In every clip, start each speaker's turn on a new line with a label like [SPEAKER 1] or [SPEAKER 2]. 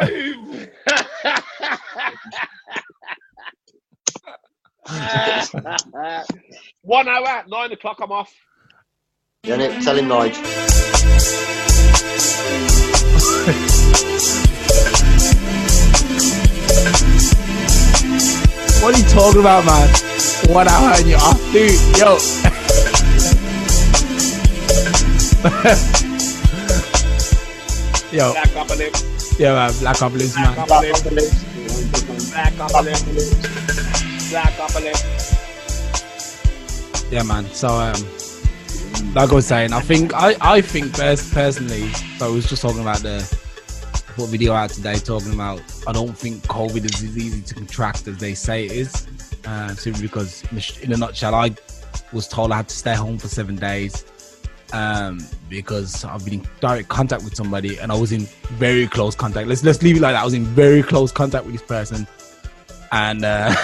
[SPEAKER 1] alive. One hour, nine o'clock. I'm off.
[SPEAKER 2] Yeah, Nick, tell him Nige.
[SPEAKER 3] What are you talking about, man? One hour and you're off, dude. Yo. Yo,
[SPEAKER 1] Black Apocalypse.
[SPEAKER 3] Yeah, man. Black
[SPEAKER 1] Black
[SPEAKER 3] man.
[SPEAKER 1] Apocalypse. Black Apocalypse. Black Apocalypse.
[SPEAKER 3] Yeah, man. So, um, like I was saying, I think I, I think pers- personally. So I was just talking about the put video out today talking about. I don't think COVID is as easy to contract as they say it is. Uh, simply because, in a sh- in a nutshell, I was told I had to stay home for seven days um, because I've been in direct contact with somebody and I was in very close contact. Let's let's leave it like that. I was in very close contact with this person, and uh,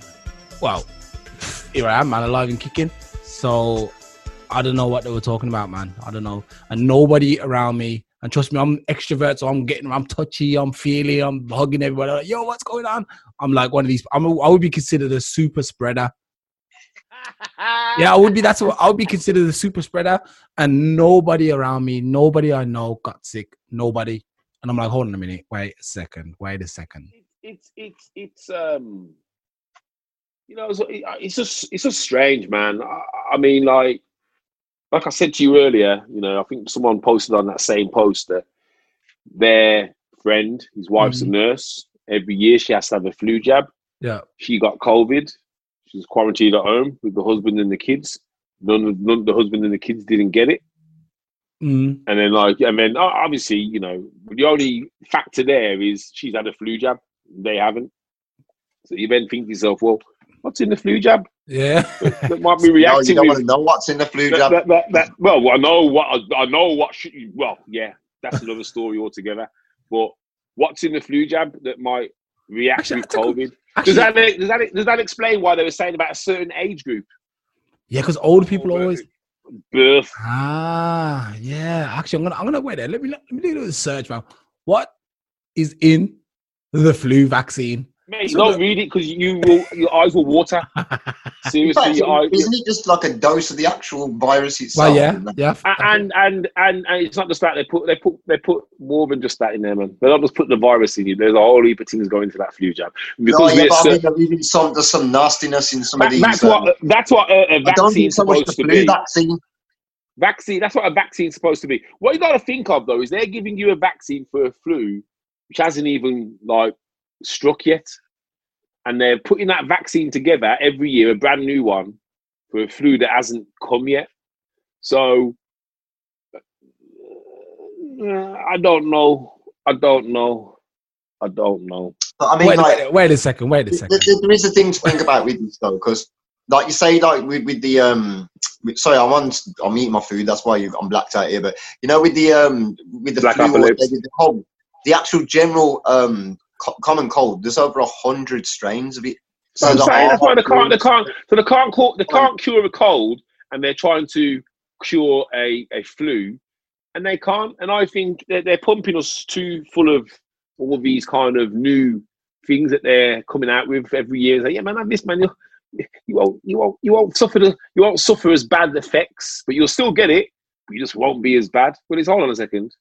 [SPEAKER 3] well, here I am, man, alive and kicking. So I don't know what they were talking about, man. I don't know, and nobody around me. And trust me, I'm extrovert, so I'm getting, I'm touchy, I'm feely, I'm hugging everybody. Like, Yo, what's going on? I'm like one of these. I'm, a, I would be considered a super spreader. Yeah, I would be. That's what I would be considered a super spreader. And nobody around me, nobody I know got sick. Nobody. And I'm like, hold on a minute. Wait a second. Wait a second.
[SPEAKER 1] it's it's it's um you know it's, it's just it's just strange man I, I mean like like i said to you earlier you know i think someone posted on that same post that their friend his wife's a nurse every year she has to have a flu jab
[SPEAKER 3] Yeah.
[SPEAKER 1] she got covid she's quarantined at home with the husband and the kids none of, none the husband and the kids didn't get it
[SPEAKER 3] Mm.
[SPEAKER 1] and then like and then obviously you know the only factor there is she's had a flu jab they haven't so you then think to yourself well what's in the flu jab
[SPEAKER 3] Yeah.
[SPEAKER 1] that might be reacting.
[SPEAKER 2] No, you don't
[SPEAKER 1] with
[SPEAKER 2] want to know what's in the flu
[SPEAKER 1] that,
[SPEAKER 2] jab.
[SPEAKER 1] that, that, that- well I know what I, I know what should well yeah that's another story altogether but what's in the flu jab that might react
[SPEAKER 3] Actually, a
[SPEAKER 1] COVID does that, does that does that explain why they were saying about a certain age group
[SPEAKER 3] yeah, because old people always.
[SPEAKER 1] birth
[SPEAKER 3] Ah, yeah. Actually, I'm gonna I'm gonna wait there. Let me let me do a little search, man. What is in the flu vaccine?
[SPEAKER 1] Mate
[SPEAKER 3] So
[SPEAKER 1] don't
[SPEAKER 3] the-
[SPEAKER 1] read it because you will your eyes will water seriously
[SPEAKER 2] fact,
[SPEAKER 1] your eye,
[SPEAKER 2] isn't it just like a dose of the actual virus itself?
[SPEAKER 3] well, yeah, yeah.
[SPEAKER 1] A- and, and and and it's not just that they put they put they put more than just that in there, man. They don't just put the virus in you. There's a whole heap of things going into that flu jab
[SPEAKER 2] No,
[SPEAKER 1] because
[SPEAKER 2] yeah,
[SPEAKER 1] we're
[SPEAKER 2] I mean, there's even some, there's some nastiness in some of these.
[SPEAKER 1] that's
[SPEAKER 2] um,
[SPEAKER 1] what that's what a, a
[SPEAKER 2] I don't think
[SPEAKER 1] vaccine's supposed
[SPEAKER 2] the
[SPEAKER 1] to be.
[SPEAKER 2] vaccine.
[SPEAKER 1] Vaccine. That's what a vaccine's supposed to be. What you got to think of though is they're giving you a vaccine for a flu which hasn't even like struck yet, and they're putting that vaccine together every year, a brand new one for a flu that hasn't come yet. So uh, I don't know. I don't know. I don't know.
[SPEAKER 2] But I mean,
[SPEAKER 3] wait,
[SPEAKER 2] like,
[SPEAKER 3] wait, wait a second. Wait a second.
[SPEAKER 2] th- there is a thing to think about with this though, because like you say, like with, with the um, with, sorry, I'm on, I'm eating my food. That's why you, I'm blacked out here. But you know, with the um, with the
[SPEAKER 1] Black
[SPEAKER 2] flu, or the, the cold, the actual general um, co- common cold. There's over a hundred strains of it.
[SPEAKER 1] So oh,
[SPEAKER 2] I'm
[SPEAKER 1] saying that's why they can't. They can't. So they can't. Call, they can't cure a cold, and they're trying to cure a, a flu, and they can't. And I think they're, they're pumping us too full of all these kind of new things that they're coming out with every year. It's Like, yeah, man, have this, man. You, you won't. You won't. You won't suffer. The, you won't suffer as bad effects, but you'll still get it. You just won't be as bad. But it's hold on a second.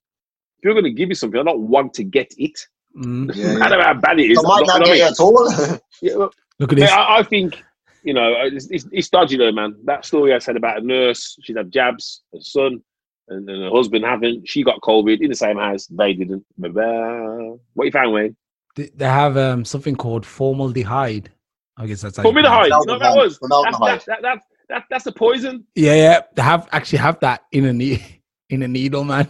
[SPEAKER 1] If you're going to give me something, I don't want to get it.
[SPEAKER 3] Mm.
[SPEAKER 2] Yeah,
[SPEAKER 1] I don't know how bad it is.
[SPEAKER 2] I might not
[SPEAKER 1] don't
[SPEAKER 2] get it at all.
[SPEAKER 1] Yeah, well,
[SPEAKER 3] Look at
[SPEAKER 1] Mate,
[SPEAKER 3] this.
[SPEAKER 1] I, I think you know it's, it's, it's dodgy though, man. That story I said about a nurse, she'd had jabs, her son and, and her husband haven't. She got COVID in the same house. They didn't. Ba-ba. What you found, Wayne?
[SPEAKER 3] They they have um something called formaldehyde. I guess that's how
[SPEAKER 1] Formaldehyde.
[SPEAKER 3] pronounce
[SPEAKER 1] You know what that was? That's,
[SPEAKER 2] Formaldehyde.
[SPEAKER 1] that, that, that, that, that's the poison.
[SPEAKER 3] Yeah, yeah. They have actually have that in a ne- in a needle, man.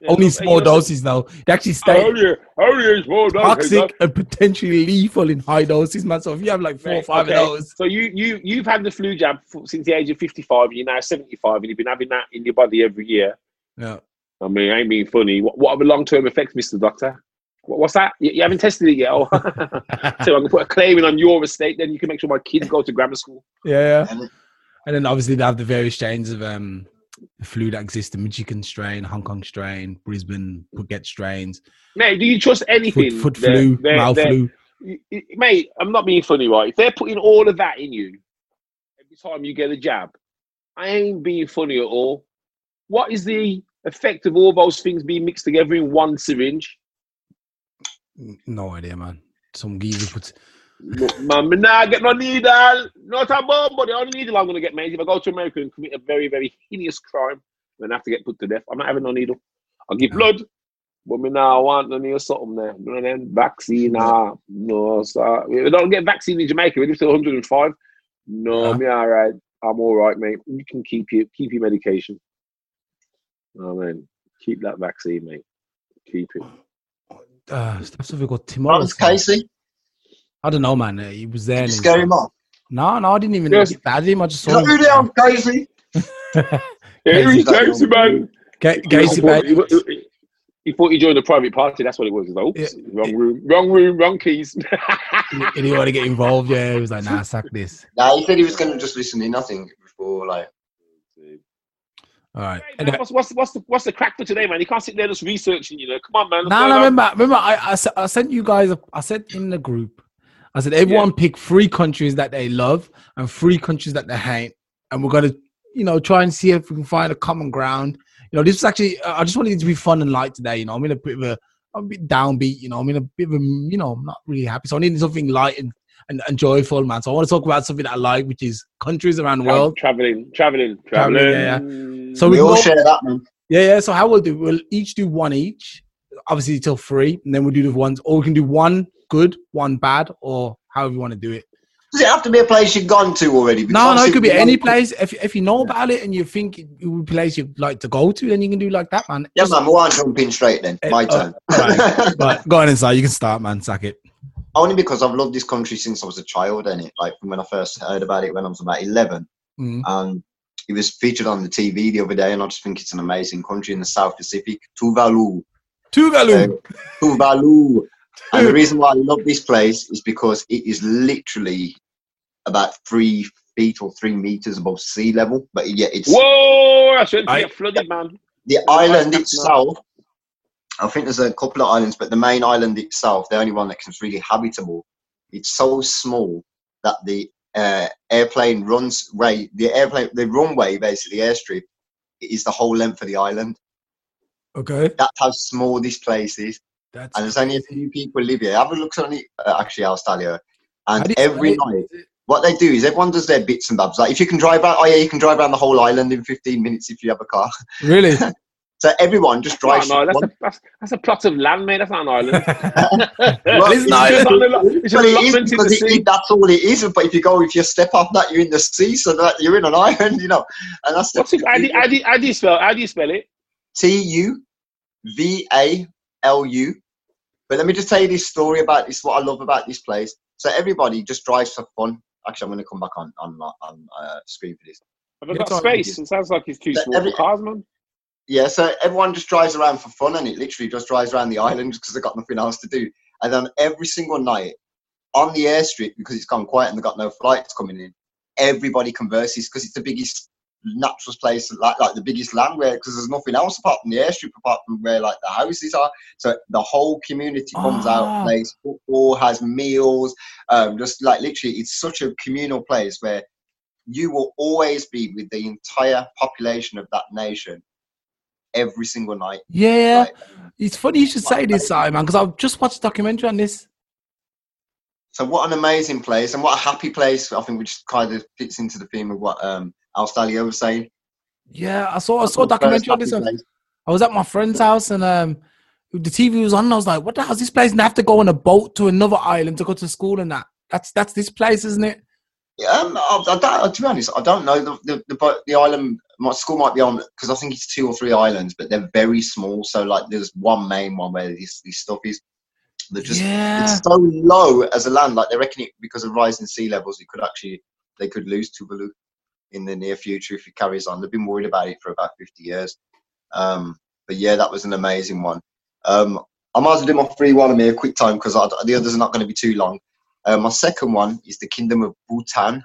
[SPEAKER 1] Yeah,
[SPEAKER 3] Only
[SPEAKER 1] look,
[SPEAKER 3] small
[SPEAKER 1] you know,
[SPEAKER 3] doses now. They actually stay
[SPEAKER 1] Only, only small doses.
[SPEAKER 3] toxic and potentially lethal in high doses, man. So if you have like four or five
[SPEAKER 1] okay.
[SPEAKER 3] of those,
[SPEAKER 1] So you you you've had the flu jab f- since the age of fifty five. You're now seventy five, and you've been having that in your body every year.
[SPEAKER 3] yeah.
[SPEAKER 1] I mean, I ain't being funny. What, what are the long term effects, Mister Doctor? What, what's that? You, you haven't tested it yet. Oh. so I can put a claim in on your estate. Then you can make sure my kids go to grammar school.
[SPEAKER 3] Yeah, yeah.
[SPEAKER 2] And
[SPEAKER 3] And then obviously they have the various chains of um the flu that exists, the Michigan strain, Hong Kong strain, Brisbane Phuket strains,
[SPEAKER 1] Mate, do you trust anything?
[SPEAKER 3] foot, foot flu,
[SPEAKER 1] that-
[SPEAKER 3] mouth
[SPEAKER 1] that-
[SPEAKER 3] flu.
[SPEAKER 1] Mate, I'm not being funny, right? If they're putting all of that in you every time you get a jab, I ain't being funny at all. What is the effect of all those things being mixed together in one syringe?
[SPEAKER 3] No idea, man. Some geezer puts.
[SPEAKER 1] Look, man, me nah get no needle. Not a bomb, but the only needle I'm gonna get, mate, if I go to America and commit a very, very heinous crime, then I have to get put to death. I'm not having no needle. I'll give
[SPEAKER 3] Yeah.
[SPEAKER 1] blood, but me nah want no needle something there. You know then vaccine, nah, no, sir. We don't get vaccine in Jamaica. We're still 105. No,
[SPEAKER 3] Yeah.
[SPEAKER 1] me all right. I'm all right, mate. You can keep your keep your medication. Oh man, keep that vaccine, mate. Keep it.
[SPEAKER 3] Uh, stuff we got Tim
[SPEAKER 2] Lawrence
[SPEAKER 3] Morrison.
[SPEAKER 2] Casey,
[SPEAKER 3] I don't know, man. Uh, He was there.
[SPEAKER 2] you scare him off.
[SPEAKER 3] No, no, I didn't even
[SPEAKER 1] Yes.
[SPEAKER 3] get bad at him. I just saw
[SPEAKER 2] know who
[SPEAKER 3] him.
[SPEAKER 2] they are, Casey?
[SPEAKER 1] Yeah,
[SPEAKER 3] Casey,
[SPEAKER 1] he's Casey, man.
[SPEAKER 3] Ga-
[SPEAKER 1] He
[SPEAKER 3] Gacy,
[SPEAKER 1] thought- he- he- He thought he joined a private party. That's what it was. He's like, Oops,
[SPEAKER 3] Yeah.
[SPEAKER 1] wrong room, wrong room, wrong keys.
[SPEAKER 3] He didn't want to get involved. Yeah, he was like, nah, sack this.
[SPEAKER 2] Nah, he said he was going to just listen to nothing before, like,
[SPEAKER 3] All right.
[SPEAKER 1] Hey, man, what's, what's, what's, the, what's the crack for today, man? You can't sit there just researching, you know. Come on, man.
[SPEAKER 3] No, no, remember, remember, I, I, I sent you guys, a, I said in the group, I said everyone pick three countries that they love and three mm. countries that they hate, and we're gonna, you know, try and see if we can find a common ground. You know, this is actually, uh, I just wanted it to be fun and light today. You know, I'm in a bit of a, I'm a bit downbeat. You know, I'm in a bit of a, you know, I'm not really happy, so I need something light and, and, and joyful, man. So I want to talk about something that I like, which is countries around the world.
[SPEAKER 1] Traveling, traveling,
[SPEAKER 3] Traveling,
[SPEAKER 1] traveling.
[SPEAKER 3] yeah, So
[SPEAKER 2] we,
[SPEAKER 3] we
[SPEAKER 2] all
[SPEAKER 3] go-
[SPEAKER 2] share that, man.
[SPEAKER 3] Yeah, yeah. So how we'll do? We'll each do one each, obviously till three, and then we'll do the ones, or we can do one good, one bad, or however you want to do it.
[SPEAKER 2] Does it have to be a place you've gone to already? Because
[SPEAKER 3] No, no, it could be any place. If if you know about it and you think it would be a place you'd like to go to, then you can do like that, man.
[SPEAKER 2] Yeah, man, to jump in straight then. My
[SPEAKER 3] Eh,
[SPEAKER 2] turn.
[SPEAKER 3] right. But go on inside. You can start, man. Sack it.
[SPEAKER 2] Only because I've loved this country since I was a child, and it like from when I first heard about it when I was about eleven,
[SPEAKER 3] Mm.
[SPEAKER 2] and it was featured on the TV the other day, and I just think it's an amazing country in the South Pacific, Tuvalu.
[SPEAKER 3] Tuvalu.
[SPEAKER 2] Uh, Tuvalu. And the reason why I love this place is because it is literally about three feet or three meters above sea level, but yeah, it's
[SPEAKER 1] Whoa, I shouldn't
[SPEAKER 3] I-
[SPEAKER 1] get flooded, man.
[SPEAKER 2] the island itself. I think there's a couple of islands, but the main island itself, the only one that's really habitable, it's so small that the uh, airplane runs way the airplane the runway basically airstrip is the whole length of the island.
[SPEAKER 3] Okay.
[SPEAKER 2] That's how small this place is,
[SPEAKER 3] That's
[SPEAKER 2] and there's only a few people live here. Have a look on it, uh, actually, Australia,
[SPEAKER 3] How
[SPEAKER 2] and
[SPEAKER 3] do you
[SPEAKER 2] every
[SPEAKER 3] spell
[SPEAKER 2] night what they do is everyone does their bits and bobs. Like if you can drive around, oh yeah, you can drive around the whole island in 15 minutes if you have a car.
[SPEAKER 3] Really?
[SPEAKER 2] So everyone just drives.
[SPEAKER 1] no, that's, a, that's, that's a plot of land, mate. That's not an island.
[SPEAKER 2] Well,
[SPEAKER 3] it's
[SPEAKER 2] it's
[SPEAKER 3] not.
[SPEAKER 1] just an allo- it's an
[SPEAKER 2] But it is
[SPEAKER 1] allotment in
[SPEAKER 2] because it,
[SPEAKER 1] sea.
[SPEAKER 2] it- that's all it is. But if you go, if you step off that, you're in the sea, so that you're in an island, you know. And that's
[SPEAKER 1] What's it? How do, how, do, how do you spell? How do you spell it?
[SPEAKER 2] T U V A L U. But let me just tell you this story about this. What I love about this place. So everybody just drives for fun. Actually, I'm going to come back on on on uh, screen for this.
[SPEAKER 1] Have I got
[SPEAKER 3] it's
[SPEAKER 1] space? It sounds like it's too
[SPEAKER 2] But
[SPEAKER 1] small
[SPEAKER 2] every-
[SPEAKER 1] for cars, man.
[SPEAKER 2] Yeah, so everyone just drives around for fun, and it literally just drives around the island because they've got nothing else to do. And then every single night on the airstrip, because it's gone quiet and they've got no flights coming in, everybody converses because it's the biggest natural place, like like the biggest land where because there's nothing else apart from the airstrip, apart from where like the houses are. So the whole community comes
[SPEAKER 3] Ah.
[SPEAKER 2] out, plays football, has meals, um, just like literally, it's such a communal place where you will always be with the entire population of that nation every single night.
[SPEAKER 3] Yeah.
[SPEAKER 2] Like,
[SPEAKER 3] It's funny you should say this, Simon, because I've just watched a documentary on this.
[SPEAKER 2] so what an amazing place and what a happy place. I think which kind of fits into the theme of what um Al Stalio was saying.
[SPEAKER 3] Yeah, I saw I saw a documentary on this. One.
[SPEAKER 2] place.
[SPEAKER 3] I was at my friend's house and um, the TV was on. And I was like, "What the hell's this place?" And I have to go on a boat to another island to go to school and that. That's that's this place, isn't it?
[SPEAKER 2] Yeah, um, I, I don't, to be honest, I don't know the the, the, the island. My school might be on because I think it's two or three islands, but they're very small. So like, there's one main one where this this stuff is. They're just
[SPEAKER 3] yeah.
[SPEAKER 2] it's so low as a land. Like they reckon it because of rising sea levels, it could actually they could lose Tuvalu in the near future if it carries on. They've been worried about it for about fifty years. Um, but yeah, that was an amazing one. Um, I might as well do my free one in a quick time because the others are not going to be too long. Uh, my second one is the Kingdom of Bhutan.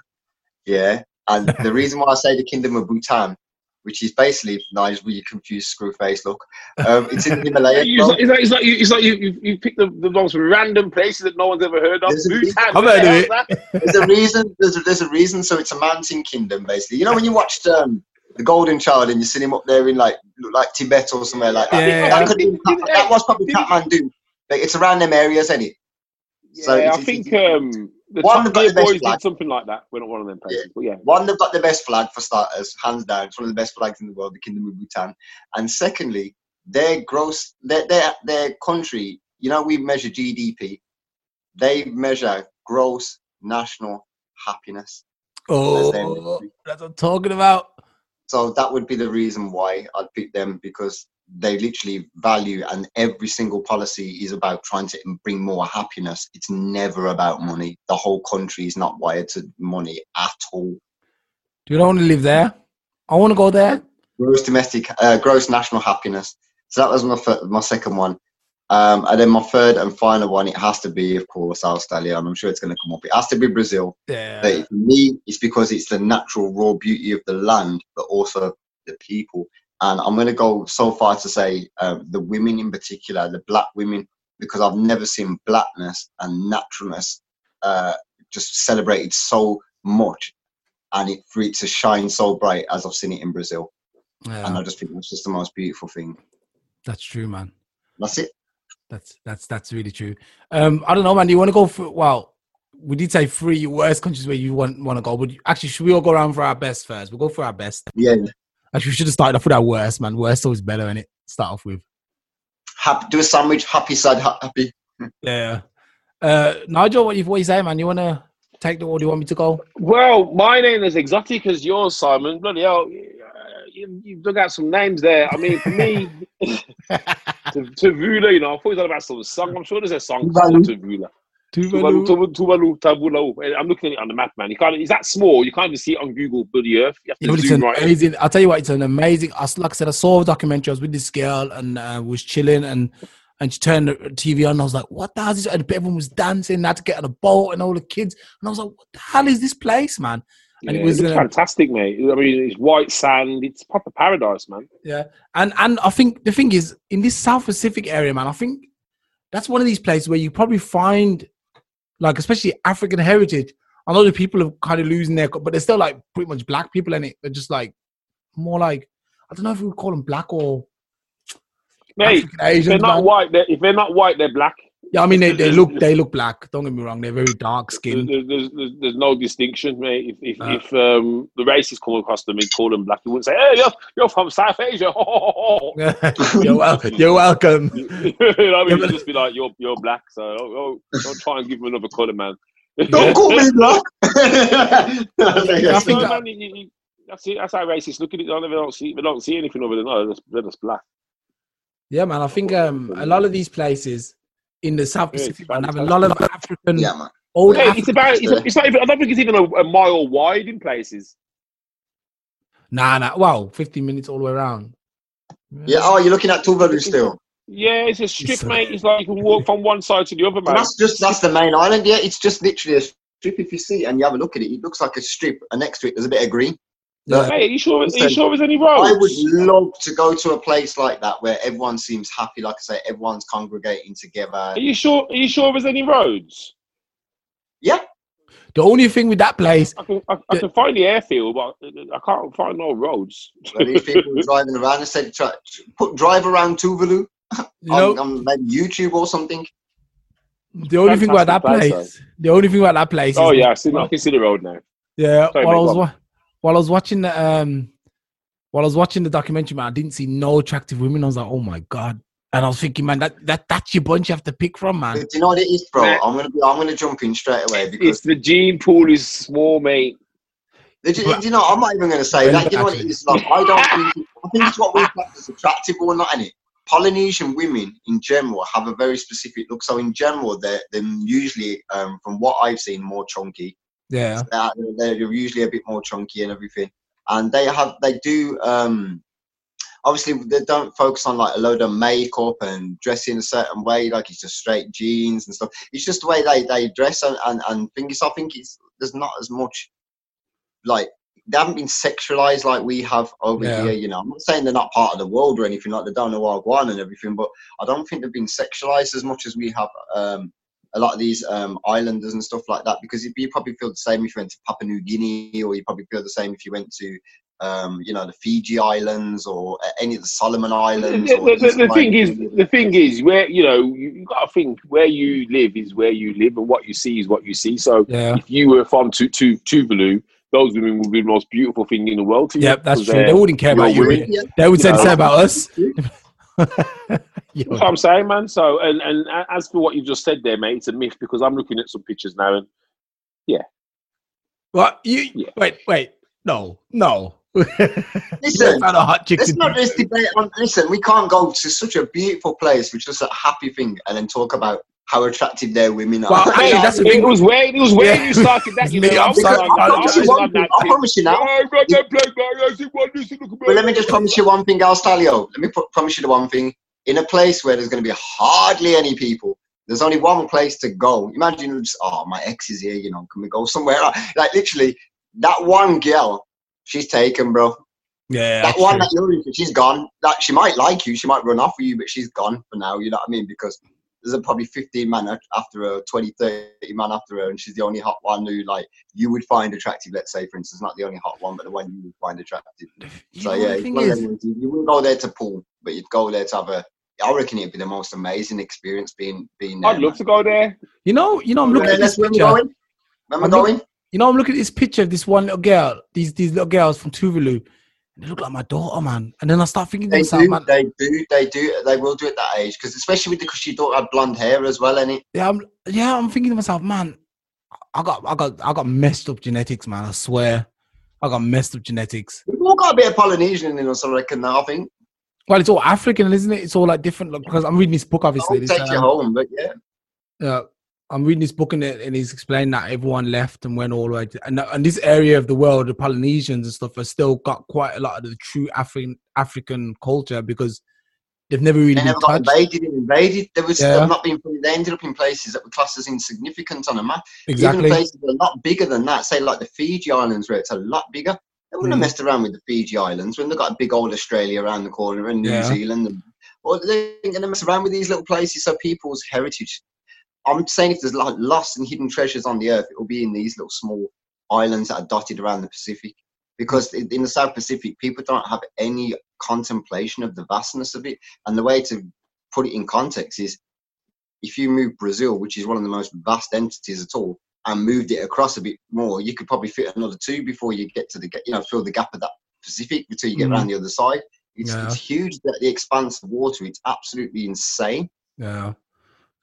[SPEAKER 2] Yeah, and the reason why I say the Kingdom of Bhutan which is basically nice, really confused screw face look. Um, it's in the Himalaya.
[SPEAKER 1] It's like, it's like, it's like you, it's like you, you, you pick the, the most random places that no one's ever heard of.
[SPEAKER 2] There's a-
[SPEAKER 1] Bhutan,
[SPEAKER 3] I've heard of it.
[SPEAKER 2] there's a reason. There's a, there's a reason. So it's a mountain kingdom, basically. You know when you watched um, the Golden Child and you see him up there in like like Tibet or somewhere like that.
[SPEAKER 3] Yeah,
[SPEAKER 2] that,
[SPEAKER 3] yeah.
[SPEAKER 2] could be, that, that was probably Kathmandu. But it's around them areas, isn't it?
[SPEAKER 1] Yeah,
[SPEAKER 2] So
[SPEAKER 1] I think um, the
[SPEAKER 2] One
[SPEAKER 1] Top
[SPEAKER 2] got
[SPEAKER 1] Gear
[SPEAKER 2] the best
[SPEAKER 1] boys
[SPEAKER 2] flag.
[SPEAKER 1] did something like that. We're not one of them places, but yeah.
[SPEAKER 2] One, they've got the best flag for starters, hands down. It's one of the best flags in the world, the Kingdom of Bhutan. And secondly, their gross, their their, their country. You know, we measure GDP. They measure gross national happiness.
[SPEAKER 3] Oh, that's what I'm talking about.
[SPEAKER 2] So that would be the reason why I'd pick them because they literally value and every single policy is about trying to bring more happiness. It's never about money. The whole country is not wired to money at all.
[SPEAKER 3] Do you want to live there? I want to go there.
[SPEAKER 2] Gross domestic, uh, gross national happiness. So that was my fir- my second one. Um, and then my third and final one, it has to be, of course, Australia, and I'm sure it's going to come up. It has to be Brazil.
[SPEAKER 3] Yeah.
[SPEAKER 2] But for me, it's because it's the natural raw beauty of the land, but also the people. And I'm going to go so far to say um, the women in particular, the black women, because I've never seen blackness and naturalness uh, just celebrated so much and it, for it to shine so bright as I've seen it in Brazil.
[SPEAKER 3] Yeah,
[SPEAKER 2] And I just think that's just the most beautiful thing.
[SPEAKER 3] that's true, man.
[SPEAKER 2] That's it.
[SPEAKER 3] That's that's that's really true. Um, I don't know, man. Do you want to go for? Well, we did say three worst countries where you want want to go, but actually, should we all go around for our best first? We'll go for our best.
[SPEAKER 2] Yeah.
[SPEAKER 3] Actually, we should have started off with our worst, man. Worst always better, in it. Start off with.
[SPEAKER 2] Happy, do a sandwich, happy side, ha- happy.
[SPEAKER 3] Yeah. Uh, Nigel, what you what you say, man? You want to take the? Or do you want me to go?
[SPEAKER 1] Well, my name is exotic as yours, Simon. Bloody hell, uh, you, you've dug out some names there. I mean, for me, to, Tavula, you know, I thought it was about some song. I'm sure there's a song called Tavula. Tuvalu,
[SPEAKER 3] Tuvalu.
[SPEAKER 1] Tuvalu, Tuvalu, I'm looking at it on the map, man. You can't. It's that small. You can't even see it on Google Bloody Earth. You have to
[SPEAKER 3] it's
[SPEAKER 1] zoom
[SPEAKER 3] an
[SPEAKER 1] right. in.
[SPEAKER 3] amazing. I'll tell you what, it's an amazing. I Like I said, I saw a documentary. I was with this girl and uh, was chilling, and and she turned the TV on. And I was like, "What the hell is this?" And everyone was dancing. They had to get on a boat, and all the kids. And I was like, "What the hell is this place, man?" And
[SPEAKER 1] Yeah,
[SPEAKER 3] it was um,
[SPEAKER 1] fantastic, mate. I mean, it's white sand. It's proper paradise, man.
[SPEAKER 3] Yeah, and and I think the thing is in this South Pacific area, man. I think that's one of these places where you probably find, like, especially African heritage. I know the people are kind of losing their, but they're still like pretty much black people in it. They're just like more like I don't know if we would call them black or
[SPEAKER 1] Mate,
[SPEAKER 3] African
[SPEAKER 1] if they're not
[SPEAKER 3] man.
[SPEAKER 1] white, they're, if they're not white, they're black.
[SPEAKER 3] Yeah, I mean they, they look they look black. Don't get me wrong. They're very dark
[SPEAKER 1] There's,
[SPEAKER 3] skinned.
[SPEAKER 1] there's, there's, there's no distinction, mate. If if,
[SPEAKER 3] Uh.
[SPEAKER 1] if um, the racists come across them and call them black, you wouldn't say, "Hey, you're, you're from South Asia."
[SPEAKER 3] you're, wel- you're welcome.
[SPEAKER 1] you know I
[SPEAKER 3] Yeah,
[SPEAKER 1] mean?
[SPEAKER 3] but-
[SPEAKER 1] You'd just be like, "You're you're black," so oh, oh, don't try and give them another colour, man.
[SPEAKER 2] Don't call me black.
[SPEAKER 3] I
[SPEAKER 1] I
[SPEAKER 3] think that-
[SPEAKER 1] man, you, you, you- that's it. That's how racists look at it. They don't see they don't see anything other than oh, they're just, they're just black.
[SPEAKER 3] Yeah, man. I think um a lot of these places in the South
[SPEAKER 1] Yeah, it's
[SPEAKER 3] Pacific man, have a lot of African
[SPEAKER 2] yeah, man.
[SPEAKER 3] old
[SPEAKER 1] Hey,
[SPEAKER 3] African
[SPEAKER 1] it's about. It's, it's not even. I don't think it's even a, a mile wide in places.
[SPEAKER 3] Nah, nah. Wow, 15 minutes all the way around.
[SPEAKER 2] Yeah. Oh, you're looking at Tuvalu still.
[SPEAKER 1] Yeah, it's a strip,
[SPEAKER 3] It's a-
[SPEAKER 1] mate. It's like you can walk from one side to the other,
[SPEAKER 2] And
[SPEAKER 1] man.
[SPEAKER 2] that's just that's the main island. Yeah, it's just literally a strip. If you see and you have a look at it, it looks like a strip, and next to it there's a bit of green.
[SPEAKER 3] Yeah.
[SPEAKER 1] Hey, are you sure? Are you sure there's any roads?
[SPEAKER 2] I would love to go to a place like that where everyone seems happy. Like I say, everyone's congregating together.
[SPEAKER 1] Are you sure? Are you sure there's any roads?
[SPEAKER 2] Yeah,
[SPEAKER 3] The only thing with that place,
[SPEAKER 1] I can, I, I can find the airfield, but I can't find no roads.
[SPEAKER 2] these people are driving around. I said, try, put drive around Tuvalu
[SPEAKER 3] you know,
[SPEAKER 2] on, on maybe YouTube or something.
[SPEAKER 3] the only thing about that place,
[SPEAKER 1] place,
[SPEAKER 3] the only thing about that place.
[SPEAKER 1] oh
[SPEAKER 3] is,
[SPEAKER 1] yeah, I, see, I can see the road now.
[SPEAKER 3] yeah.
[SPEAKER 1] Sorry,
[SPEAKER 3] while I was
[SPEAKER 1] go on.
[SPEAKER 3] wa- while I was watching the um, while I was watching the documentary, man, I didn't see no attractive women. I was like, oh my god. And I was thinking, man, that, that that's your bunch you have to pick from, man.
[SPEAKER 2] Do you know what it is, bro? I'm gonna be, I'm gonna jump in straight away because
[SPEAKER 1] It's the gene pool is small, mate.
[SPEAKER 2] Do you, do you know? I'm not even going to say that. You know what it is? Like, I don't think. I think it's what we practice attractive or not, any. Polynesian women in general have a very specific look. So in general, they're they're usually, um, from what I've seen, more chunky.
[SPEAKER 3] Yeah.
[SPEAKER 2] They're, they're usually a bit more chunky and everything. And they have they do. Um, obviously, they don't focus on like a load of makeup and dressing a certain way. Like it's just straight jeans and stuff. It's just the way they, they dress and, and, and things. I think it's there's not as much like they haven't been sexualized like we have over
[SPEAKER 3] Yeah.
[SPEAKER 2] here. You know, I'm not saying they're not part of the world or anything like they don't know Wagwan and everything, but I don't think they've been sexualized as much as we have. Um, a lot of these um, islanders and stuff like that, because you you probably feel the same if you went to Papua New Guinea, or you probably feel the same if you went to, um, you know, the Fiji Islands or any of the Solomon Islands.
[SPEAKER 1] the-
[SPEAKER 2] or
[SPEAKER 1] the- the thing is, the thing is, where you know you, you got to think where you live is where you live, and what you see is what you see. So
[SPEAKER 3] Yeah.
[SPEAKER 1] if you were from Tu- Tu- Tuvalu, those women would be the most beautiful thing in the world to you.
[SPEAKER 3] Yep, that's
[SPEAKER 1] 'cause
[SPEAKER 3] true. They wouldn't care about
[SPEAKER 1] you're
[SPEAKER 3] you.
[SPEAKER 1] women.
[SPEAKER 2] Yeah.
[SPEAKER 3] They would say the same about us. Yo.
[SPEAKER 1] That's what I'm saying, man. So, and and as for what you've just said there, mate, it's a myth because I'm looking at some pictures now, and yeah.
[SPEAKER 3] What you?
[SPEAKER 1] Yeah.
[SPEAKER 3] Wait, wait. No, no.
[SPEAKER 2] Listen,
[SPEAKER 3] Found a hot chick
[SPEAKER 2] Let's not
[SPEAKER 3] do-
[SPEAKER 2] just debate on. Listen, we can't go to such a beautiful place, which is a happy thing, and then talk about how attractive their women are.
[SPEAKER 3] Well, hey, that's the
[SPEAKER 1] it
[SPEAKER 3] thing.
[SPEAKER 1] was where it was where
[SPEAKER 3] Yeah.
[SPEAKER 1] you started that. You
[SPEAKER 3] Me, I'm
[SPEAKER 1] I was
[SPEAKER 3] sorry,
[SPEAKER 1] on-
[SPEAKER 3] I
[SPEAKER 1] I
[SPEAKER 2] promise
[SPEAKER 1] was
[SPEAKER 2] you
[SPEAKER 1] on
[SPEAKER 2] one
[SPEAKER 1] that.
[SPEAKER 2] I promise you now.
[SPEAKER 1] Run that play, man. I said, "What, listen, look at
[SPEAKER 2] But let me just promise you one thing, Alstalio. Let me pro- promise you the one thing. In a place where there's going to be hardly any people, there's only one place to go. Imagine, just, oh, my ex is here. You know, can we go somewhere? Like literally, that one girl, she's taken, bro.
[SPEAKER 3] Yeah,
[SPEAKER 2] that one
[SPEAKER 3] true.
[SPEAKER 2] that you're into, she's gone. Like she might like you, she might run off with you, but she's gone for now. You know what I mean? Because there's a probably 15 man after her, 20, 30 man after her, and she's the only hot one who like you would find attractive. Let's say, for instance, not the only hot one, but the one you would find attractive.
[SPEAKER 3] You
[SPEAKER 2] So yeah,
[SPEAKER 3] is,
[SPEAKER 2] you, wouldn't go there to pool, but you'd go there to have a. I reckon it'd be the most amazing experience being being there.
[SPEAKER 1] I'd love to go there.
[SPEAKER 3] you know, you know, I'm looking
[SPEAKER 2] Yeah,
[SPEAKER 3] at this
[SPEAKER 2] let's when we
[SPEAKER 3] picture.
[SPEAKER 2] going. When we're
[SPEAKER 3] I'm look-
[SPEAKER 2] going.
[SPEAKER 3] You know, I'm looking at this picture of this one little girl. These these little girls from Tuvalu. And they look like my daughter, man. And then I start thinking to
[SPEAKER 2] They
[SPEAKER 3] myself,
[SPEAKER 2] do,
[SPEAKER 3] man,
[SPEAKER 2] they do, they do, they will do at that age because especially with the because your daughter had blonde hair as well, and it.
[SPEAKER 3] yeah, I'm, yeah, I'm thinking to myself, man, I got, I got, I got messed up genetics, man. I swear, I got messed up genetics.
[SPEAKER 2] We've all got a bit of Polynesian in us, I reckon. Now I think.
[SPEAKER 3] Well, it's all African, isn't it? It's all like different. Like, because I'm reading this book, obviously.
[SPEAKER 2] I'll
[SPEAKER 3] This,
[SPEAKER 2] take you
[SPEAKER 3] um,
[SPEAKER 2] home, but yeah.
[SPEAKER 3] uh, I'm reading this book and, it, and he's explaining that everyone left and went all the way to, and, and this area of the world, the Polynesians and stuff, have still got quite a lot of the true African African culture because they've never really
[SPEAKER 2] They
[SPEAKER 3] been
[SPEAKER 2] never got
[SPEAKER 3] touched.
[SPEAKER 2] invaded and invaded. There was
[SPEAKER 3] Yeah.
[SPEAKER 2] not been. They ended up in places that were classed as insignificant on a map.
[SPEAKER 3] Exactly.
[SPEAKER 2] Even places that are a lot bigger than that, say like the Fiji Islands, where it's a lot bigger. They wouldn't
[SPEAKER 3] Mm.
[SPEAKER 2] have messed around with the Fiji Islands when they've got a big old Australia around the corner and New
[SPEAKER 3] Yeah.
[SPEAKER 2] Zealand. And, or they ain't going to mess around with these little places. So people's heritage. I'm saying if there's like lost and hidden treasures on the earth, it will be in these little small islands that are dotted around the Pacific. Because in the South Pacific, people don't have any contemplation of the vastness of it. And the way to put it in context is if you move Brazil, which is one of the most vast entities at all, and moved it across a bit more, you could probably fit another two before you get to the, you know, fill the gap of that Pacific until you get
[SPEAKER 3] Mhm.
[SPEAKER 2] around the other side. It's,
[SPEAKER 3] Yeah.
[SPEAKER 2] it's huge, the, the expanse of water. It's absolutely insane.
[SPEAKER 3] Yeah,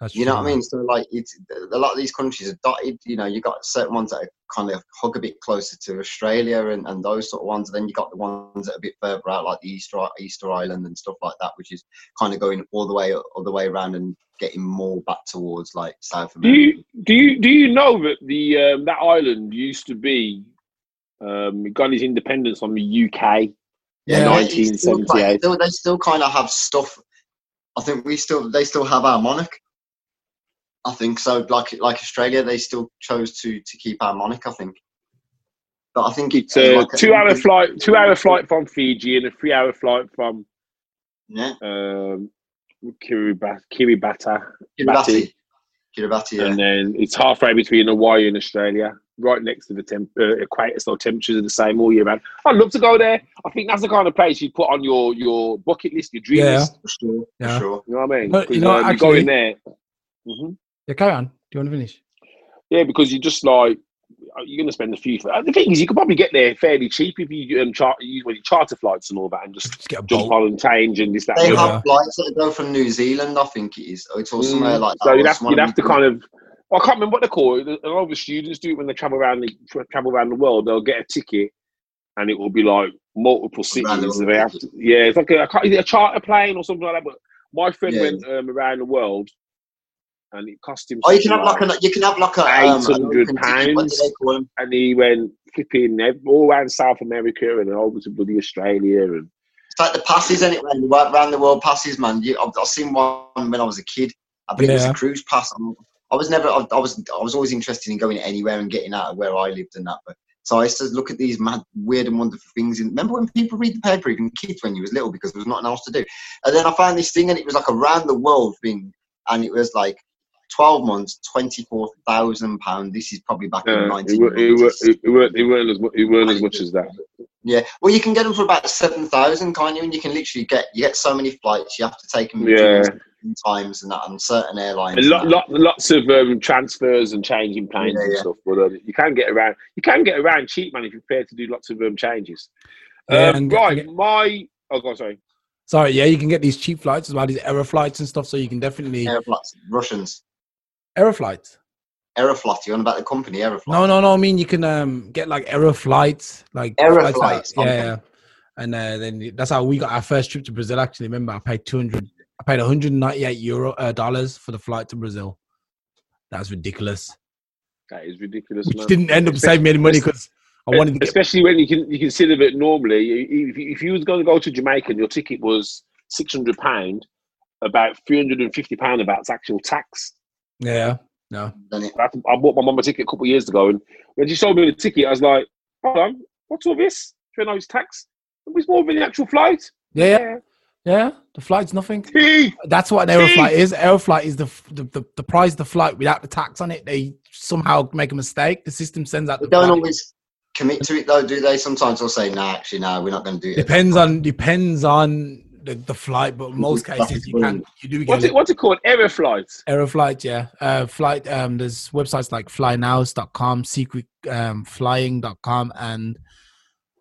[SPEAKER 3] that's
[SPEAKER 2] You know
[SPEAKER 3] true,
[SPEAKER 2] what I mean? So like, it's a lot of these countries are dotted. You know, you got certain ones that are kind of hug a bit closer to Australia and, and those sort of ones. And then you got the ones that are a bit further out, like the Easter Easter Island and stuff like that, which is kind of going all the way all the way around and getting more back towards like South
[SPEAKER 1] Do you do you do you know that the um, that island used to be um, it got its independence from the UK?
[SPEAKER 3] Yeah.
[SPEAKER 1] in
[SPEAKER 2] it's
[SPEAKER 1] 1978.
[SPEAKER 2] still- they still kind of have stuff. I think we still they still have our monarch. I think so. Like like Australia, they still chose to to keep our monarch. I think. But I think
[SPEAKER 1] It's a
[SPEAKER 2] like
[SPEAKER 1] two-hour flight, two-hour flight from Fiji, and a three-hour flight from
[SPEAKER 2] Yeah,
[SPEAKER 1] um, Kiribati. Kiribati,
[SPEAKER 2] Kiribati. Kiribati. Yeah.
[SPEAKER 1] and then it's halfway between Hawaii and Australia, right next to the temp- uh, equator. So temperatures are the same all year round. I'd love to go there. I think that's the kind of place you put on your your bucket list, your dream
[SPEAKER 3] Yeah.
[SPEAKER 1] list.
[SPEAKER 2] For sure.
[SPEAKER 3] Yeah.
[SPEAKER 2] For sure.
[SPEAKER 1] You know what I mean?
[SPEAKER 3] But, you
[SPEAKER 1] 'Cause,
[SPEAKER 3] know,
[SPEAKER 1] um, you go in there. Mhm.
[SPEAKER 3] Yeah, carry on. Do you want to finish?
[SPEAKER 1] Yeah, because you're just like you're going to spend a few. The thing is, you could probably get there fairly cheap if you um, char- use well, charter flights and all that, and just
[SPEAKER 3] Just get a
[SPEAKER 1] jump
[SPEAKER 3] boat.
[SPEAKER 1] on and change and this that.
[SPEAKER 2] They
[SPEAKER 1] and the other.
[SPEAKER 2] have flights that go from New Zealand, I think it is, or it's or somewhere
[SPEAKER 1] Mm.
[SPEAKER 2] like that.
[SPEAKER 1] So you'd have, you'd have to kind of. Well, I can't remember what they call it. A lot of the students do it when they travel around the travel around the world. They'll get a ticket, and it will be like multiple cities.
[SPEAKER 2] Around the
[SPEAKER 1] and
[SPEAKER 2] world
[SPEAKER 1] they have to, yeah, it's like a, I can't- is it a charter plane or something like that. But my friend
[SPEAKER 2] Yeah.
[SPEAKER 1] went um, around the world, and it cost him.
[SPEAKER 2] Oh, you can have like a you can have like a um,
[SPEAKER 1] 800
[SPEAKER 2] open ticket, What do
[SPEAKER 1] pounds.
[SPEAKER 2] they call 'em?
[SPEAKER 1] and he went flipping all around South America and over to bloody Australia and
[SPEAKER 2] It's like the passes, isn't it? Around the, around the world passes, man. You, I've, I've seen one when I was a kid. I believe it was a cruise pass. I'm- I was never. I, I was. I was always interested in going anywhere and getting out of where I lived and that. But So I used to look at these mad, weird, and wonderful things. And remember when people read the paper, even kids when you was little, because there was nothing else to do. And then I found this thing, and it was like around the world thing, and it was like 12 months, 24,000 pound. This is probably back in
[SPEAKER 1] Yeah,
[SPEAKER 2] the
[SPEAKER 1] it, wa- it, it, it weren't, it weren't as it weren't as much as that.
[SPEAKER 2] Yeah, well, you can get them for about 7,000, can't you? And you can literally get you get so many flights. You have to take them
[SPEAKER 1] Yeah.
[SPEAKER 2] times and that on certain airlines.
[SPEAKER 1] And
[SPEAKER 2] and
[SPEAKER 1] lot, lot, lots of um, transfers and changing planes
[SPEAKER 2] Yeah,
[SPEAKER 1] and
[SPEAKER 2] yeah.
[SPEAKER 1] stuff. But um, you can get around. You can get around cheap, man, if you're prepared to do lots of um, changes. Um,
[SPEAKER 3] and
[SPEAKER 1] right,
[SPEAKER 3] get-
[SPEAKER 1] my oh god, sorry.
[SPEAKER 3] Sorry, yeah, you can get these cheap flights as well, these error flights and stuff. So you can definitely
[SPEAKER 2] Aeroflots, Russians.
[SPEAKER 3] Error flights.
[SPEAKER 2] Aeroflot, You're on about the company Aeroflot?
[SPEAKER 3] No, no, no. I mean, you can um get like error flights, like
[SPEAKER 2] Error
[SPEAKER 3] that-
[SPEAKER 2] flights,
[SPEAKER 3] yeah, yeah. And uh, then that's how we got our first trip to Brazil. Actually, remember, I paid two hundred. I paid one hundred ninety-eight euro uh, dollars for the flight to Brazil. That's ridiculous.
[SPEAKER 1] That is ridiculous,
[SPEAKER 3] Which
[SPEAKER 1] man.
[SPEAKER 3] didn't end up saving me any money because I wanted to get.
[SPEAKER 1] especially when you can you consider that normally, if you, if you was going to go to Jamaica and your ticket was six hundred pound, about three hundred and fifty pound about actual tax.
[SPEAKER 3] Yeah, no.
[SPEAKER 1] I, I bought my mum a ticket a couple of years ago, and when she showed me the ticket, I was like, "Hold on, what's all this? Do you know it's tax? It was more than the actual flight."
[SPEAKER 3] Yeah, yeah, yeah. The flight's nothing.
[SPEAKER 1] Gee,
[SPEAKER 3] That's what an aeroflight
[SPEAKER 1] Jeez.
[SPEAKER 3] is. Aeroflight is the, the the the price of the flight without the tax on it. They somehow make a mistake. The system sends out
[SPEAKER 2] They
[SPEAKER 3] the
[SPEAKER 2] don't
[SPEAKER 3] flight.
[SPEAKER 2] always commit to it though, do they? Sometimes they'll say, "No, "Nah, actually, no, we're not going to do it."
[SPEAKER 3] Depends on depends on the, the flight, but most cases you can you do get
[SPEAKER 1] what's
[SPEAKER 3] it.
[SPEAKER 1] it? What's it called? Error flights.
[SPEAKER 3] Aeroflight, yeah. Uh, flight. Um, there's websites like flynows.com, secret um, flying.com, and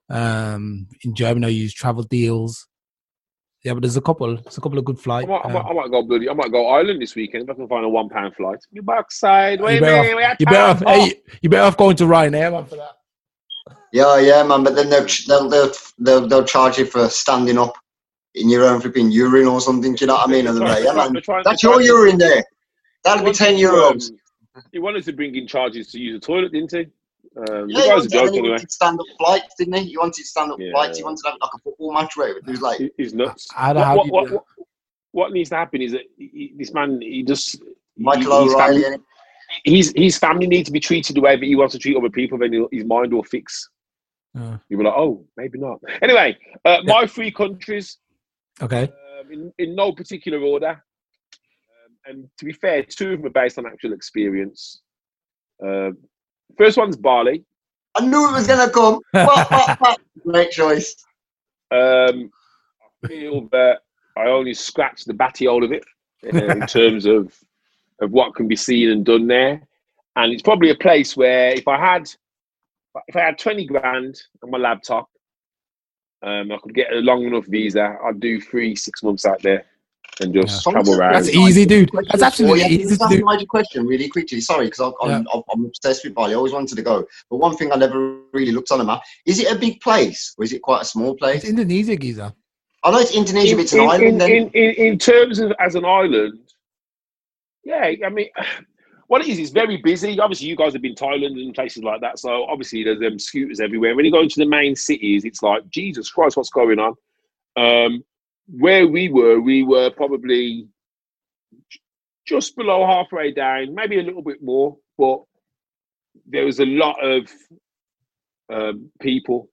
[SPEAKER 3] um, in Germany I use travel deals. Yeah, but there's a couple. There's a couple of good flights.
[SPEAKER 1] I, might, I might go bloody. I might go Ireland this weekend if I can find a one pound flight. You backside. Wait
[SPEAKER 3] you
[SPEAKER 1] a
[SPEAKER 3] better
[SPEAKER 1] minute. we had
[SPEAKER 3] you better off. Hey, you better off going to Ryanair man for that.
[SPEAKER 2] Yeah, yeah, man. But then they'll they'll they'll they'll, they'll charge you for standing up in your own flipping urine or something. Do you know what I mean? And they're like, yeah, man,
[SPEAKER 1] trying-
[SPEAKER 2] that's your
[SPEAKER 1] trying to-
[SPEAKER 2] urine there. That'll be ten euros.
[SPEAKER 1] um, he wanted to bring in charges to use the toilet, didn't he? Um,
[SPEAKER 2] Yeah, he
[SPEAKER 1] guy's a
[SPEAKER 2] wanted,
[SPEAKER 1] joke
[SPEAKER 2] he
[SPEAKER 1] anyway.
[SPEAKER 2] wanted stand-up flights, didn't he? He wanted to stand-up
[SPEAKER 1] Yeah.
[SPEAKER 2] flights. He wanted to have like a football match where it was like,
[SPEAKER 1] He- He's nuts.
[SPEAKER 3] I- I don't
[SPEAKER 1] What, what, what, what, what needs to happen is that he- he- this man, he just
[SPEAKER 2] Michael
[SPEAKER 1] his
[SPEAKER 2] O'Leary.
[SPEAKER 1] family,
[SPEAKER 2] innit?
[SPEAKER 1] his, his family need to be treated the way that he wants to treat other people. Then his mind will fix.
[SPEAKER 3] Uh,
[SPEAKER 1] You'll be like, oh, maybe not. Anyway, uh, my three countries.
[SPEAKER 3] Okay.
[SPEAKER 1] um, in, in no particular order. Um, and to be fair, two of them are based on actual experience. Um first one's Bali.
[SPEAKER 2] I knew it was gonna come. Bah, bah, bah. Great choice.
[SPEAKER 1] Um, I feel that I only scratched the batty-hole of it uh, in terms of of what can be seen and done there. And it's probably a place where if I had if I had twenty grand on my laptop, um, I could get a long enough visa. I'd do three six months out there and just
[SPEAKER 2] Yeah.
[SPEAKER 1] travel around.
[SPEAKER 3] That's easy, dude. That's
[SPEAKER 2] Question
[SPEAKER 3] absolutely
[SPEAKER 2] for you.
[SPEAKER 3] easy to
[SPEAKER 2] Can I
[SPEAKER 3] do.
[SPEAKER 2] ask you a question really quickly. Sorry, because I'm, I'm, I'm obsessed with Bali. I always wanted to go. But one thing I never really looked on the map is it a big place or is it quite a small
[SPEAKER 3] It's
[SPEAKER 2] place?
[SPEAKER 3] Indonesia, Giza.
[SPEAKER 2] I know it's Indonesia, but it's an
[SPEAKER 1] in,
[SPEAKER 2] island.
[SPEAKER 1] in,
[SPEAKER 2] then.
[SPEAKER 1] in, in, in terms of as an island, yeah, I mean, what it is, it's very busy. Obviously, you guys have been Thailand and places like that, so obviously there's um, scooters everywhere. When you go into the main cities, it's like Jesus Christ, what's going on? Um, where we were, we were probably just below halfway down, maybe a little bit more, but there was a lot of um, people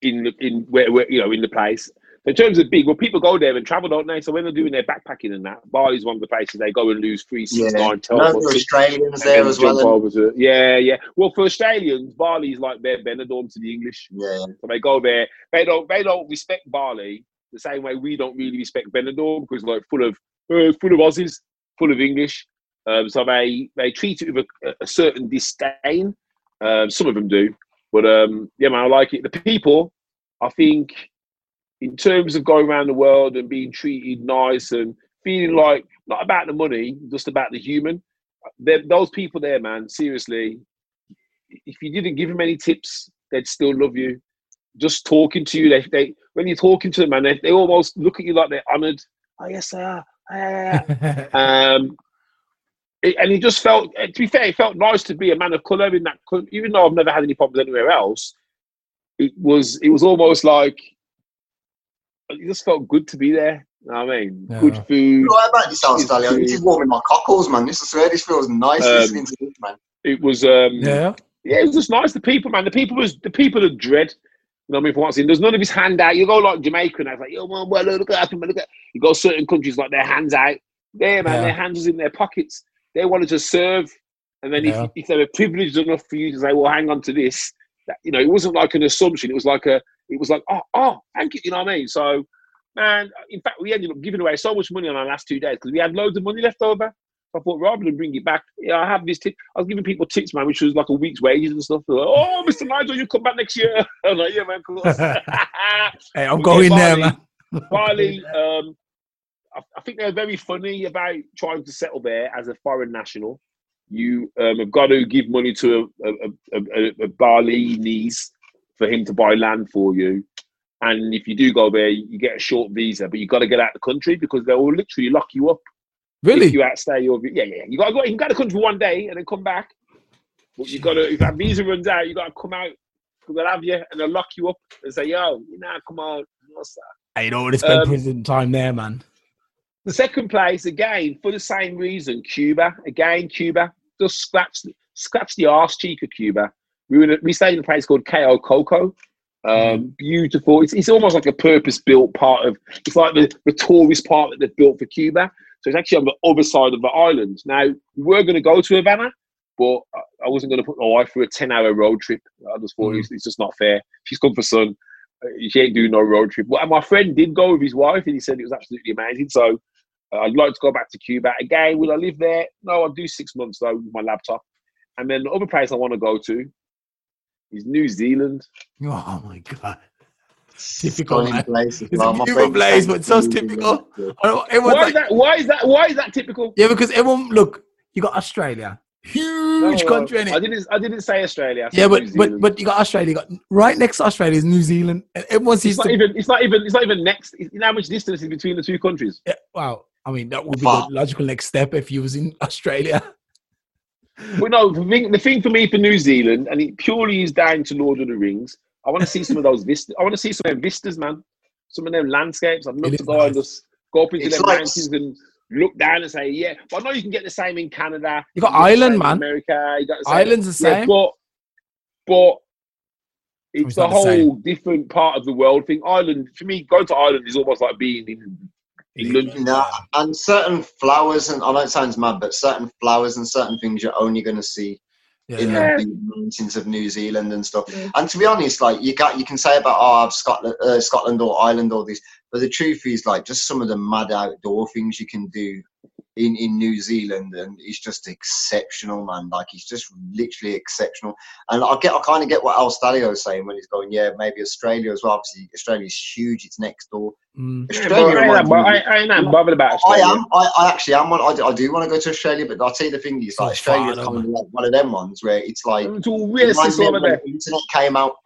[SPEAKER 1] in the, in where, where you know in the place. In terms of big, well, people go there and travel, don't they? So when they're doing their backpacking and that, Bali's one of the places they go and lose three, six,
[SPEAKER 2] Yeah.
[SPEAKER 1] nine, twelve
[SPEAKER 2] there are
[SPEAKER 1] months.
[SPEAKER 2] Australians there as well.
[SPEAKER 1] to- yeah, yeah. Well, for Australians, Bali's like their Benidorm to the English.
[SPEAKER 2] Yeah,
[SPEAKER 1] So they go there. They don't. They don't respect Bali the same way we don't really respect Benidorm because like full of uh, full of Aussies, full of English. Um, so they they treat it with a, a certain disdain. Um, some of them do, but um, yeah, man, I like it. The people, I think, in terms of going around the world and being treated nice and feeling like not about the money, just about the human. Those people there, man, seriously, if you didn't give them any tips, they'd still love you. Just talking to you, they, they when you're talking to them, man, they, they almost look at you like they're honoured. Oh yes, they are. Ah, yeah, yeah, yeah." um, it- and it just felt, eh, to be fair, it felt nice to be a man of colour in that. Even though I've never had any problems anywhere else, it was it was almost like it just felt good to be there. You know what I mean?
[SPEAKER 3] Yeah.
[SPEAKER 1] Good food.
[SPEAKER 2] What about yourself,
[SPEAKER 1] It's-
[SPEAKER 2] Stallion? This is warming my cockles, man. This I swear, this feels nice
[SPEAKER 1] Um,
[SPEAKER 2] listening to this, man.
[SPEAKER 1] It was um,
[SPEAKER 3] yeah.
[SPEAKER 1] yeah, it was just nice. The people, man, the people was the people are dread. You know what I mean? For what's in, there's none of his hand out. You go like Jamaica, and I was like, yo, man, well, look at that, look at. You go certain countries like their hands out. There, man,
[SPEAKER 3] Yeah.
[SPEAKER 1] their hands was in their pockets. They wanted to serve, and then
[SPEAKER 3] Yeah.
[SPEAKER 1] if, if they were privileged enough for you to say, well, hang on to this, that, you know, it wasn't like an assumption. It was like a, it was like, oh, oh, thank you. You know what I mean? So, man, in fact, we ended up giving away so much money on our last two days because we had loads of money left over. I thought rather than bring it back, yeah, I have this tip. I was giving people tips, man, which was like a week's wages and stuff. Like, oh, Mr. Nigel, you come back next year. I'm like, yeah, man, of course.
[SPEAKER 3] Hey, I'm going there, man.
[SPEAKER 1] Bali, um, I, I think they're very funny about trying to settle there as a foreign national. You um, have got to give money to a, a, a, a, a Balinese for him to buy land for you. And if you do go there, you get a short visa, but you got to get out of the country because they will literally lock you up
[SPEAKER 3] Really?
[SPEAKER 1] if you outstay your yeah yeah. You got to go. You can go to the country for one day and then come back. But you got to if that visa runs out, you got to come out. because They'll have you and they'll lock you up and say, "Yo, you know, come on."
[SPEAKER 3] I don't want to spend
[SPEAKER 1] Um,
[SPEAKER 3] prison time there, man.
[SPEAKER 1] The second place again for the same reason, Cuba. Again, Cuba just scratch scratch the arse cheek of Cuba. We were in a, we stayed in a place called Cayo Coco. Um, beautiful. It's, it's almost like a purpose built part of. It's like the, the tourist part that they've built for Cuba. So it's actually on the other side of the island. Now we were going to go to Havana, but I wasn't going to put my wife through a ten hour road trip. I just thought it's, it's just not fair. She's come for sun. Uh, She ain't doing no road trip. Well, my friend did go with his wife, and he said it was absolutely amazing. So uh, I'd like to go back to Cuba again. Will I live there? No, I'll do six months though with my laptop. And then the other place I want to go to is New Zealand.
[SPEAKER 3] Oh my god. Typical, man.
[SPEAKER 2] place as
[SPEAKER 3] It's
[SPEAKER 2] well. My
[SPEAKER 3] beautiful place,
[SPEAKER 2] said
[SPEAKER 3] but so
[SPEAKER 2] New
[SPEAKER 3] typical.
[SPEAKER 2] Zealand.
[SPEAKER 3] Everyone's
[SPEAKER 1] Why
[SPEAKER 3] like-
[SPEAKER 1] is that? Why is that? Why is that typical?
[SPEAKER 3] yeah, because everyone look, you got Australia, huge
[SPEAKER 1] No,
[SPEAKER 3] country,
[SPEAKER 1] I didn't. I didn't say Australia. I
[SPEAKER 3] Yeah, but
[SPEAKER 1] New
[SPEAKER 3] but but you got Australia. You got right next to Australia is New Zealand, and everyone sees
[SPEAKER 1] it's not
[SPEAKER 3] the,
[SPEAKER 1] even. It's not even. It's not even next. You know how much distance is between the two countries?
[SPEAKER 3] yeah, wow. I mean, that would be
[SPEAKER 2] Far.
[SPEAKER 3] the logical next step if you was in Australia.
[SPEAKER 1] But no, the thing, the thing for me for New Zealand, and it purely is down to Lord of the Rings. I want to see some of those vistas. I want to see some of them vistas, man. Some of them landscapes. I'd love
[SPEAKER 3] It
[SPEAKER 1] to
[SPEAKER 3] is
[SPEAKER 1] go and just go up into
[SPEAKER 2] It's
[SPEAKER 1] them
[SPEAKER 2] like-
[SPEAKER 1] mountains and look down and say, yeah. But I know you can get the same in Canada.
[SPEAKER 3] You've got
[SPEAKER 1] can get
[SPEAKER 3] Ireland, man.
[SPEAKER 1] America. You got the same.
[SPEAKER 3] Ireland's the
[SPEAKER 1] Yeah,
[SPEAKER 3] same.
[SPEAKER 1] but but it's
[SPEAKER 3] it's
[SPEAKER 1] a
[SPEAKER 3] not the
[SPEAKER 1] whole different part of the world thing. Ireland for me, going to Ireland is almost like being in England.
[SPEAKER 2] No, and certain flowers, and I know it sounds mad, but certain flowers and certain things you're only going to see
[SPEAKER 3] Yeah,
[SPEAKER 2] in
[SPEAKER 3] yeah.
[SPEAKER 2] the big mountains of New Zealand and stuff.
[SPEAKER 1] Yeah.
[SPEAKER 2] And to be honest, like you got, you can say about oh, I've Scotland, uh, Scotland or Ireland or this, but the truth is like just some of the mad outdoor things you can do in in New Zealand, and he's just exceptional, man. Like he's just literally exceptional. And I get, I kind of get what Al Stadio is saying when he's going, yeah, maybe Australia as well. Obviously, Australia's huge; it's next door.
[SPEAKER 3] Mm.
[SPEAKER 2] Australia
[SPEAKER 1] but I,
[SPEAKER 2] reminds
[SPEAKER 1] ain't, I, I ain't bothered about
[SPEAKER 2] I
[SPEAKER 1] Australia.
[SPEAKER 2] am. I, I actually am. One, I, do- I do want to go to Australia, but I'll tell you the thing is, like Australia's
[SPEAKER 3] far,
[SPEAKER 2] kind of like one of them ones where it's like
[SPEAKER 1] It's all
[SPEAKER 2] it
[SPEAKER 1] weird
[SPEAKER 2] reminds
[SPEAKER 1] stuff
[SPEAKER 2] me
[SPEAKER 1] over there.
[SPEAKER 2] the internet came out,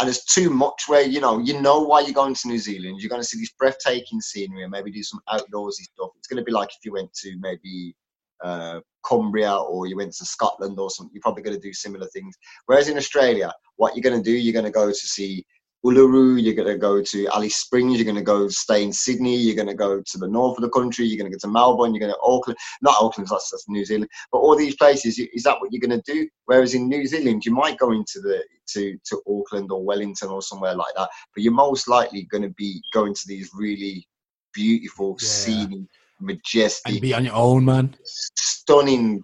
[SPEAKER 2] and there's too much where you know you know why you're going to New Zealand. You're going to see this breathtaking scenery and maybe do some outdoorsy stuff. It's going to be like if you went to maybe uh, Cumbria or you went to Scotland or something. You're probably going to do similar things. Whereas in Australia, what you're going to do, you're going to go to see Uluru, you're going to go to Alice Springs, you're going to go stay in Sydney, you're going to go to the north of the country, you're going to go to Melbourne, you're going to Auckland, not Auckland, that's, that's New Zealand, but all these places, is that what you're going to do? Whereas in New Zealand, you might go into the to to Auckland or Wellington or somewhere like that, but you're most likely going to be going to these really beautiful,
[SPEAKER 3] Yeah.
[SPEAKER 2] scenic, majestic,
[SPEAKER 3] and be on your own, man.
[SPEAKER 2] stunning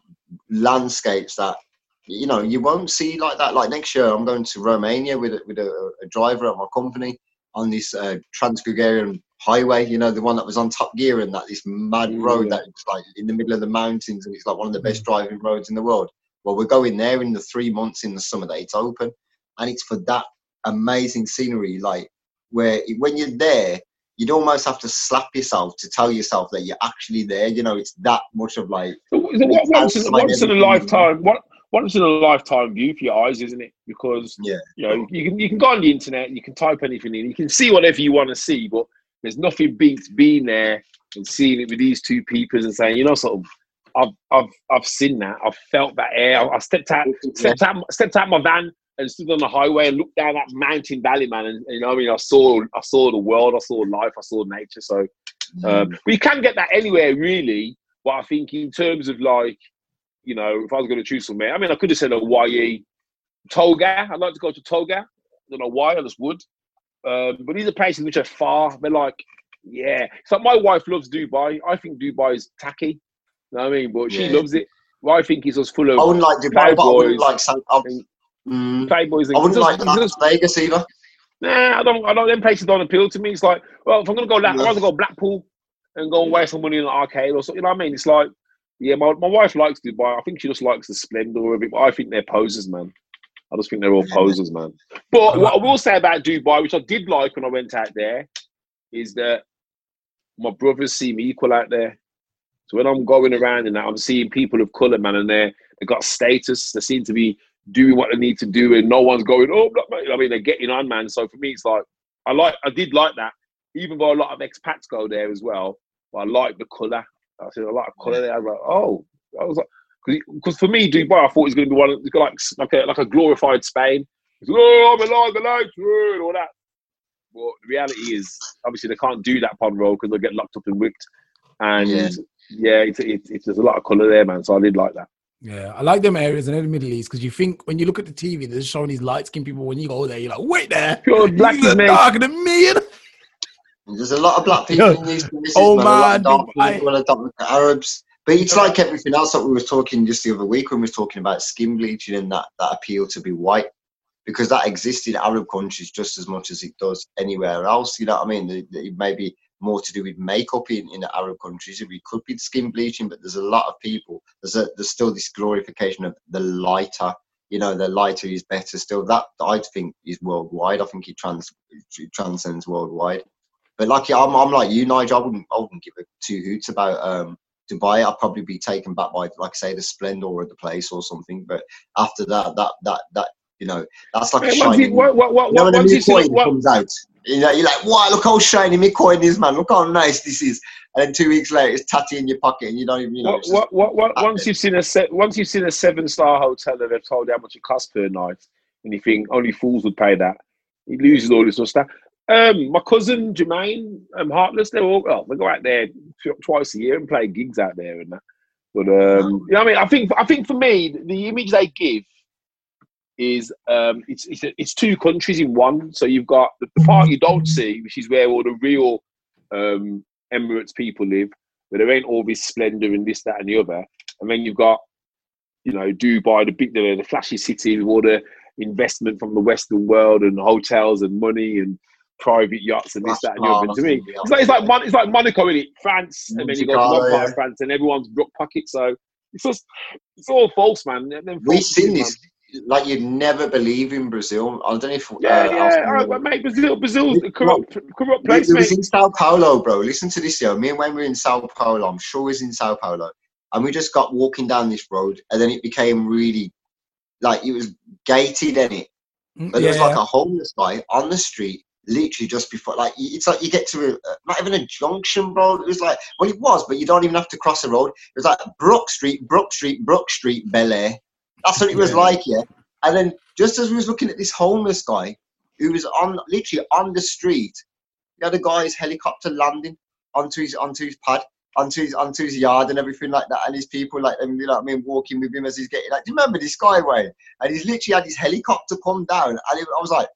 [SPEAKER 2] landscapes that you know you won't see like that. Like next year, I'm going to Romania with a, with a, a driver at my company on this uh, Transfagarasan highway. You know, the one that was on Top Gear and that this mad road
[SPEAKER 1] Yeah.
[SPEAKER 2] that was like in the middle of the mountains and it's like one of the best driving roads in the world. Well, we're going there in the three months in the summer that it's open, and it's for that amazing scenery. Like where it- when you're there, you'd almost have to slap yourself to tell yourself that you're actually there. You know, it's that much of like
[SPEAKER 1] It's a what- once, in, once in a lifetime, what once in a lifetime view for your eyes, isn't it? Because
[SPEAKER 2] Yeah.
[SPEAKER 1] you know you can you can go on the internet, you can type anything in, you can see whatever you want to see, but there's nothing beats being there and seeing it with these two people and saying, you know, sort of, I've I've I've seen that, I've felt that air, I, I stepped out stepped out stepped out my van and stood on the highway and looked down that mountain valley, man, and, you know, what I mean, I saw I saw the world, I saw life, I saw nature, so. Um, but you can get that anywhere, really. But I think in terms of like, you know, if I was going to choose somewhere, I mean, I could have said Hawaii, Tonga. I'd like to go to Tonga. I don't know why. I just would. Um, but these are places which are far. They're like, yeah. So my wife loves Dubai. I think Dubai is tacky. You know what I mean? But she
[SPEAKER 2] Yeah.
[SPEAKER 1] loves it. Well, I think it's just full of
[SPEAKER 2] I wouldn't like Dubai, but I wouldn't like San. I, mm,
[SPEAKER 1] playboys. And
[SPEAKER 2] I wouldn't
[SPEAKER 1] it's
[SPEAKER 2] like
[SPEAKER 1] just-
[SPEAKER 2] Las Vegas either.
[SPEAKER 1] Nah, I don't. I don't. Them places don't appeal to me. It's like, well, if I'm gonna go, La- I'd
[SPEAKER 2] Yeah.
[SPEAKER 1] rather go Blackpool and go and waste some money in an arcade or something. You know what I mean? It's like, yeah, my, my wife likes Dubai. I think she just likes the splendor of it. But I think they're posers, man. I just think they're all posers, man. But what I will say about Dubai, which I did like when I went out there, is that my brothers seem equal out there. So when I'm going around and I'm seeing people of colour, man, and they're, they got status. They seem to be doing what they need to do, and no one's going, oh. I mean, they're getting on, man. So for me, it's like I like, I did like that, even though a lot of expats go there as well. But I like the colour. I said a lot of colour there. I was like, oh, I was like, because for me, Dubai, I thought it was going to be one, it's like like a like a glorified Spain. It's, oh, I'm alive, the lights, oh," and all that. But the reality is, obviously, they can't do that upon roll because they'll get locked up and whipped. And
[SPEAKER 2] Yeah.
[SPEAKER 1] yeah, it's, it's, it's there's a lot of colour there, man. So I did like that.
[SPEAKER 3] Yeah, I like them areas in the Middle East because you think when you look at the TV, they're showing these light skinned people. When you go there, you're like, wait there,
[SPEAKER 1] Pure black
[SPEAKER 3] you look
[SPEAKER 1] mate.
[SPEAKER 3] darker than me.
[SPEAKER 2] There's a lot of black people in these places,
[SPEAKER 3] Oh,
[SPEAKER 2] man. A lot of dark people, a lot of Arabs. But it's like everything else that we were talking just the other week when we were talking about skin bleaching and that, that appeal to be white. Because that exists in Arab countries just as much as it does anywhere else. You know what I mean? It may be more to do with makeup in, in the Arab countries. It could be skin bleaching, but there's a lot of people. There's a, there's still this glorification of the lighter. You know, the lighter is better. Still, that I think is worldwide. I think it trans it transcends worldwide. But like yeah, I'm, I'm like you, Nigel. I wouldn't, I wouldn't give a two hoots about um, Dubai. I'd probably be taken back by, like I say, the splendor of the place or something. But after that, that, that, that, you know, that's like a shiny.
[SPEAKER 1] you, what, what, what,
[SPEAKER 2] you know, when
[SPEAKER 1] once
[SPEAKER 2] the
[SPEAKER 1] you see
[SPEAKER 2] mid-coin
[SPEAKER 1] what,
[SPEAKER 2] comes out, you know, you're like, wow, look how shiny my coin is, man. Look how nice this is. And then two weeks later, it's tatty in your pocket, and you don't even, you know.
[SPEAKER 1] what, what, what, what, once you've seen a se- once you've seen a seven star hotel and they've told you how much it costs per night, and you think only fools would pay that, he loses all this sort of stuff. Um, my cousin Jermaine, um, Heartless, they're all well, they go out there twice a year and play gigs out there and that. But um, you know, what I mean, I think I think for me, the image they give is um, it's it's, it's two countries in one. So you've got the, the part you don't see, which is where all the real um, Emirates people live, where there ain't all this splendor and this, that, and the other. And then you've got, you know, Dubai, the big, the, the flashy city with all the investment from the Western world and hotels and money and private yachts and this, that, and the other. To me, it's like it's like Mon- it's like Monaco in it, France, and then you go to
[SPEAKER 2] Monte
[SPEAKER 1] one part of France and everyone's broke pocket. So it's just it's all false, man. Them- them
[SPEAKER 2] We've seen
[SPEAKER 1] things,
[SPEAKER 2] this, like you'd never believe in Brazil. I don't know if.
[SPEAKER 1] man. Yeah,
[SPEAKER 2] uh,
[SPEAKER 1] yeah.
[SPEAKER 2] Alfie
[SPEAKER 1] All right, but mate, Brazil, Brazil's a corrupt, corrupt
[SPEAKER 2] We,
[SPEAKER 1] place,
[SPEAKER 2] we was
[SPEAKER 1] mate.
[SPEAKER 2] in Sao Paulo, bro. Listen to this, yo. Me and when we were in Sao Paulo, I'm sure it was in Sao Paulo, and we just got walking down this road, and then it became really like it was gated in it. But there was like a homeless guy on the street, literally just before. Like it's like you get to a, not even a junction, bro. It was like well, it was, but you don't even have to cross the road. It was like Brook Street, Brook Street, Brook Street, Bel Air. That's what it was
[SPEAKER 3] Yeah.
[SPEAKER 2] like, yeah. And then just as we was looking at this homeless guy who was on literally on the street, the other guy's helicopter landing onto his onto his pad, onto his onto his yard and everything like that, and his people like them, you know what I mean, walking with him as he's getting like, do you remember this guy Wayne? And he's literally had his helicopter come down, and it, I was like,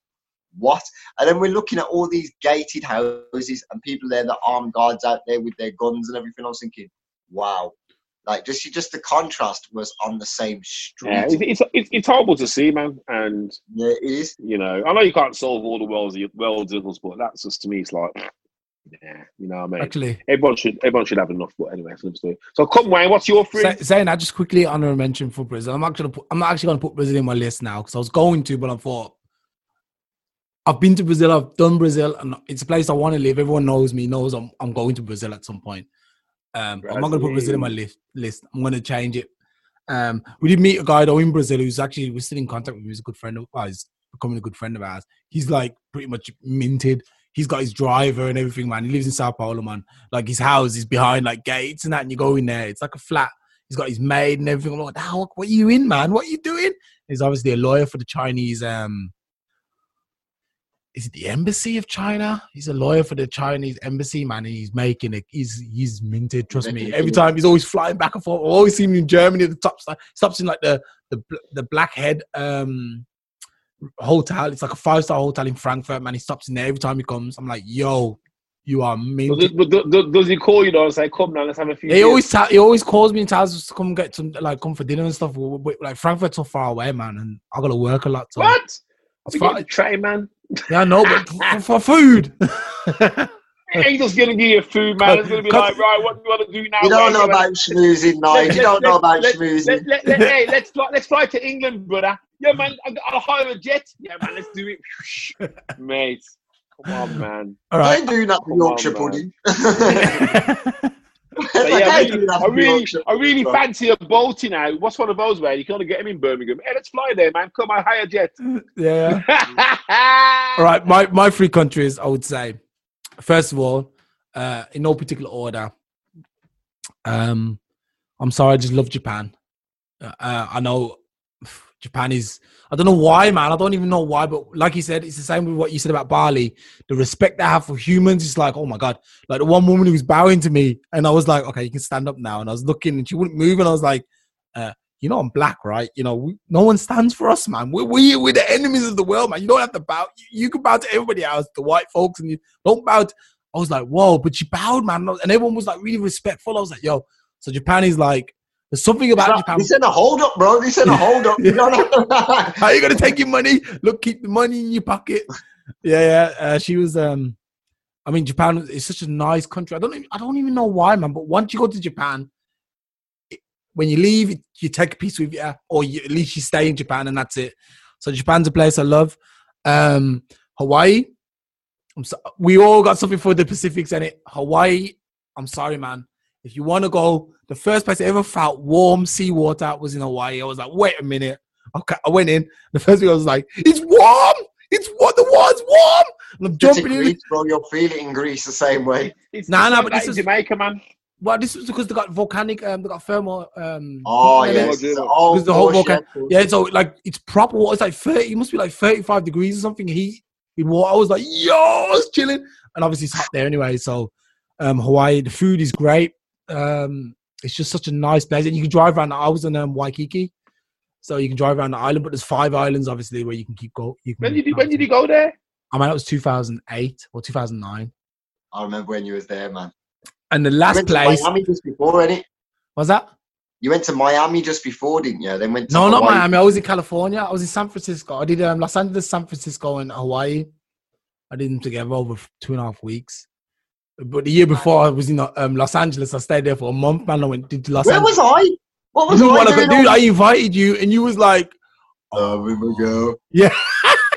[SPEAKER 2] what? And then we're looking at all these gated houses and people there, the armed guards out there with their guns and everything. I was thinking, wow, like just just the contrast was on the same street.
[SPEAKER 1] Yeah, it's, it's, it's, it's horrible to see, man. And
[SPEAKER 2] Yeah, it is.
[SPEAKER 1] you know, I know you can't solve all the world's world's ills, but that's just to me, it's like, yeah, you know what I mean.
[SPEAKER 3] Actually,
[SPEAKER 1] Everyone should everyone should have enough. But anyway, that's another story. So come, Wayne, what's your three?
[SPEAKER 3] say, saying that, just quickly honorable mention for Brazil. I'm actually I'm actually going to put Brazil in my list now because I was going to, but I thought I've been to Brazil, I've done Brazil, and it's a place I want to live. Everyone knows me, knows I'm I'm going to Brazil at some point. Um, I'm not going to put Brazil in my list. List. I'm going to change it. Um, we did meet a guy though in Brazil who's actually we're still in contact with. him. He's a good friend of ours. Becoming a good friend of ours. He's like pretty much minted. He's got his driver and everything, man. He lives in Sao Paulo, man. Like his house is behind like gates and that, and you go in there. It's like a flat. He's got his maid and everything. I'm like. What are you in, man? What are you doing? He's obviously a lawyer for the Chinese. Um, is it the embassy of China? He's a lawyer for the Chinese embassy, man. And he's making it. He's he's minted. Trust me. Every time he's always flying back and forth. I always see him in Germany at the top. Stops in like the the the blackhead um hotel. It's like a five star hotel in Frankfurt, man. He stops in there every time he comes. I'm like, yo, you are mean.
[SPEAKER 1] Does, does, does- does he call you though and say, "Come now, let's have a few"?
[SPEAKER 3] He
[SPEAKER 1] beers"?
[SPEAKER 3] always ta- he always calls me and tells us to come get some like come for dinner and stuff. Like Frankfurt's so far away, man, and I gotta work a lot. So
[SPEAKER 1] what?
[SPEAKER 3] It's
[SPEAKER 1] the train, man.
[SPEAKER 3] Yeah, I know, but for, for food.
[SPEAKER 1] Ain't just gonna give you food, man. It's gonna be
[SPEAKER 3] Cut-
[SPEAKER 1] like, right, what do you want to do now?
[SPEAKER 2] You don't know
[SPEAKER 1] You
[SPEAKER 2] about schmoozing, Nige.
[SPEAKER 1] Let-
[SPEAKER 2] You don't
[SPEAKER 1] let-
[SPEAKER 2] know about
[SPEAKER 1] let-
[SPEAKER 2] schmoozing.
[SPEAKER 1] Let, let, let, hey, let's fly, let's fly to England, brother. Yeah, man, I- I'll hire a jet. Yeah, man, let's do it, mate. Come on, man.
[SPEAKER 3] All
[SPEAKER 2] I
[SPEAKER 3] right.
[SPEAKER 2] ain't doing that for Yorkshire pudding.
[SPEAKER 1] But yeah, I really, I really, I really
[SPEAKER 2] pudding.
[SPEAKER 1] fancy a Balti now. What's one of those where you can only get him in Birmingham? Hey, let's fly there, man. Come on, hire a jet.
[SPEAKER 3] yeah.
[SPEAKER 1] All
[SPEAKER 3] All right. My my three countries, I would say, first of all, uh, in no particular order. Um, I'm sorry, I just love Japan. Uh, uh, I know Japan is. I don't know why, man. I don't even know why, but like you said, it's the same with what you said about Bali. The respect they have for humans is like, oh my god. Like the one woman who was bowing to me, and I was like, okay, you can stand up now. And I was looking, and she wouldn't move, and I was like, uh, you know, I'm black, right? You know, we, no one stands for us, man. We, we, we're the enemies of the world, man. You don't have to bow. You, you can bow to everybody else, the white folks, and you don't bow. To, I was like, whoa, but she bowed, man. And everyone was like really respectful. I was like, yo, so Japan is like, there's something about Japan.
[SPEAKER 2] This ain't a hold up, bro. This ain't a hold up. Don't have
[SPEAKER 3] you gonna take your money? Look, keep the money in your pocket. Yeah, yeah. Uh, she was. Um, I mean, Japan is such a nice country. I don't. Even, I don't even know why, man. But once you go to Japan, it- when you leave, you take a piece with you, or you, at least you stay in Japan, and that's it. So Japan's a place I love. Um, Hawaii. I'm so, we all got something for the Pacifics and it. Hawaii. I'm sorry, man. If you want to go, the first place I ever felt warm seawater was in Hawaii. I was like, wait a minute. Okay, I went in. The first thing I was like, it's warm. It's what the water's warm. And I'm
[SPEAKER 2] It's in
[SPEAKER 3] jumping in.
[SPEAKER 2] Greece, bro. You'll feel it in Greece the same way.
[SPEAKER 1] It's,
[SPEAKER 3] Nah,
[SPEAKER 1] it's
[SPEAKER 3] nah, but this is-
[SPEAKER 1] Jamaica, man.
[SPEAKER 3] Well, this was because they got volcanic. Um, they got thermal. Um,
[SPEAKER 2] Oh,
[SPEAKER 3] yeah,
[SPEAKER 2] yes.
[SPEAKER 3] Because the whole
[SPEAKER 2] course,
[SPEAKER 3] volcano-
[SPEAKER 2] yeah.
[SPEAKER 3] Yeah, so like it's proper water. It's like thirty. It must be like thirty-five degrees or something. Heat in water. I was like, yo, I was chilling, and obviously it's hot there anyway. So, um, Hawaii, the food is great. Um, it's just such a nice place, and you can drive around. I was in um, Waikiki, so you can drive around the island. But there's five islands, obviously, where you can keep go. You can
[SPEAKER 1] When did you when did you go there?
[SPEAKER 3] I mean, it was 2008 or 2009,
[SPEAKER 2] I remember when you was there, man.
[SPEAKER 3] and the
[SPEAKER 2] You
[SPEAKER 3] last
[SPEAKER 2] went to
[SPEAKER 3] place
[SPEAKER 2] Miami just before, innit?
[SPEAKER 3] was that.
[SPEAKER 2] You went to Miami just before, didn't you? Then went to
[SPEAKER 3] No, not Miami. I was in California. I was in San Francisco. I did um, Los Angeles, San Francisco, and Hawaii. I did them together over two and a half weeks. But the year before, I was in um, Los Angeles. I stayed there for a month, man. I went to Los
[SPEAKER 2] Where
[SPEAKER 3] Angeles.
[SPEAKER 2] Where was I? What was
[SPEAKER 3] You
[SPEAKER 2] I
[SPEAKER 3] wanna
[SPEAKER 2] doing?
[SPEAKER 3] dude, I invited you, and you was like,
[SPEAKER 2] Oh, we go.
[SPEAKER 3] Yeah.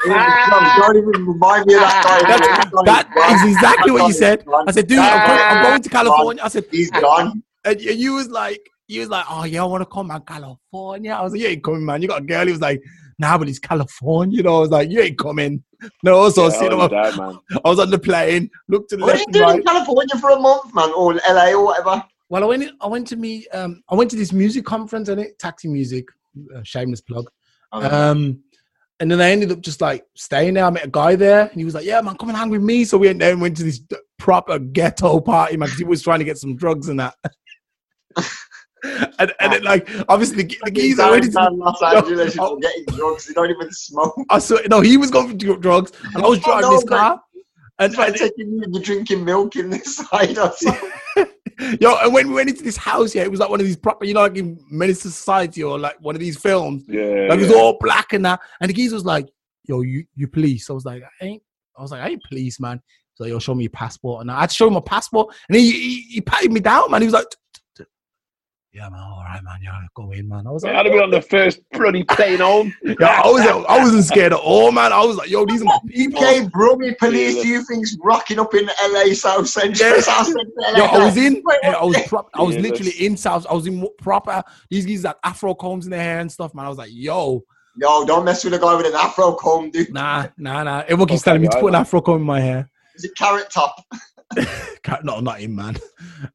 [SPEAKER 2] Don't even remind me of that guy.
[SPEAKER 3] "That is exactly what you said." I said, "Dude, I'm going, I'm going to California." I said,
[SPEAKER 2] He's gone.
[SPEAKER 3] and you you was like, you was like, "Oh yeah, I want to come, man, California." I was like, "You ain't coming, man. You got a girl." He was like, "Nah, but it's California." You know, I was like, "You ain't coming." No, also
[SPEAKER 1] Yeah,
[SPEAKER 3] sitting
[SPEAKER 1] I
[SPEAKER 3] on
[SPEAKER 1] was dead, man.
[SPEAKER 3] I was on the plane, looked to the
[SPEAKER 2] What are
[SPEAKER 3] left
[SPEAKER 2] you
[SPEAKER 3] and
[SPEAKER 2] doing
[SPEAKER 3] right.
[SPEAKER 2] in California for a month, man? Or LA or whatever?
[SPEAKER 3] Well, I went. I went to meet. Um, I went to this music conference and it taxi music. Uh, shameless plug. Um, and then I ended up just like staying there. I met a guy there, and he was like, "Yeah, man, come and hang with me." So we went there and went to this proper ghetto party, man, because he was trying to get some drugs and that. and and then like obviously the, the geezer
[SPEAKER 2] Down,
[SPEAKER 3] ready to.
[SPEAKER 2] down Los Angeles,
[SPEAKER 3] Oh.
[SPEAKER 2] you're getting drugs. You don't even smoke.
[SPEAKER 3] I saw no, he was going for drugs, and I was
[SPEAKER 2] Oh,
[SPEAKER 3] driving
[SPEAKER 2] no,
[SPEAKER 3] this car. And,
[SPEAKER 2] It's like
[SPEAKER 3] and
[SPEAKER 2] taking you and you're drinking milk in this side or something.
[SPEAKER 3] Yo, and when we went into this house, yeah, it was like one of these proper, you know, like in Menace II Society or like one of these films.
[SPEAKER 1] Yeah,
[SPEAKER 3] Like it was all black and that. And the geezer was like, yo, you, you police. I was like, I ain't, I was like, I ain't police, man. So yo, show me your passport. And I had to show him my passport. And he, he, he patted me down, man. He was like, "T- t- t- yeah, man, all right, man. Yeah, go in, man. I was
[SPEAKER 1] Yeah,
[SPEAKER 3] like,
[SPEAKER 1] I'd have been on the first bloody plane home.
[SPEAKER 3] yeah, I, was, I wasn't scared at all, man. I was like, yo, these are my people.
[SPEAKER 2] UK Brummy police, do you think's rocking up in LA South Central?
[SPEAKER 3] Yeah.
[SPEAKER 2] South Central LA?
[SPEAKER 3] Yo, I was in.
[SPEAKER 2] Eh,
[SPEAKER 3] I was prop, I was
[SPEAKER 1] Yeah,
[SPEAKER 3] literally
[SPEAKER 1] that's-
[SPEAKER 3] in South. I was in proper. These guys had afro combs in their hair and stuff, man. I was like, yo,
[SPEAKER 2] Yo, don't mess with a guy with an afro comb, dude.
[SPEAKER 3] Nah, nah, nah. Everyone keeps
[SPEAKER 1] Okay,
[SPEAKER 3] telling me to put an afro comb in my hair.
[SPEAKER 2] Is it carrot top?
[SPEAKER 3] No, not him, man.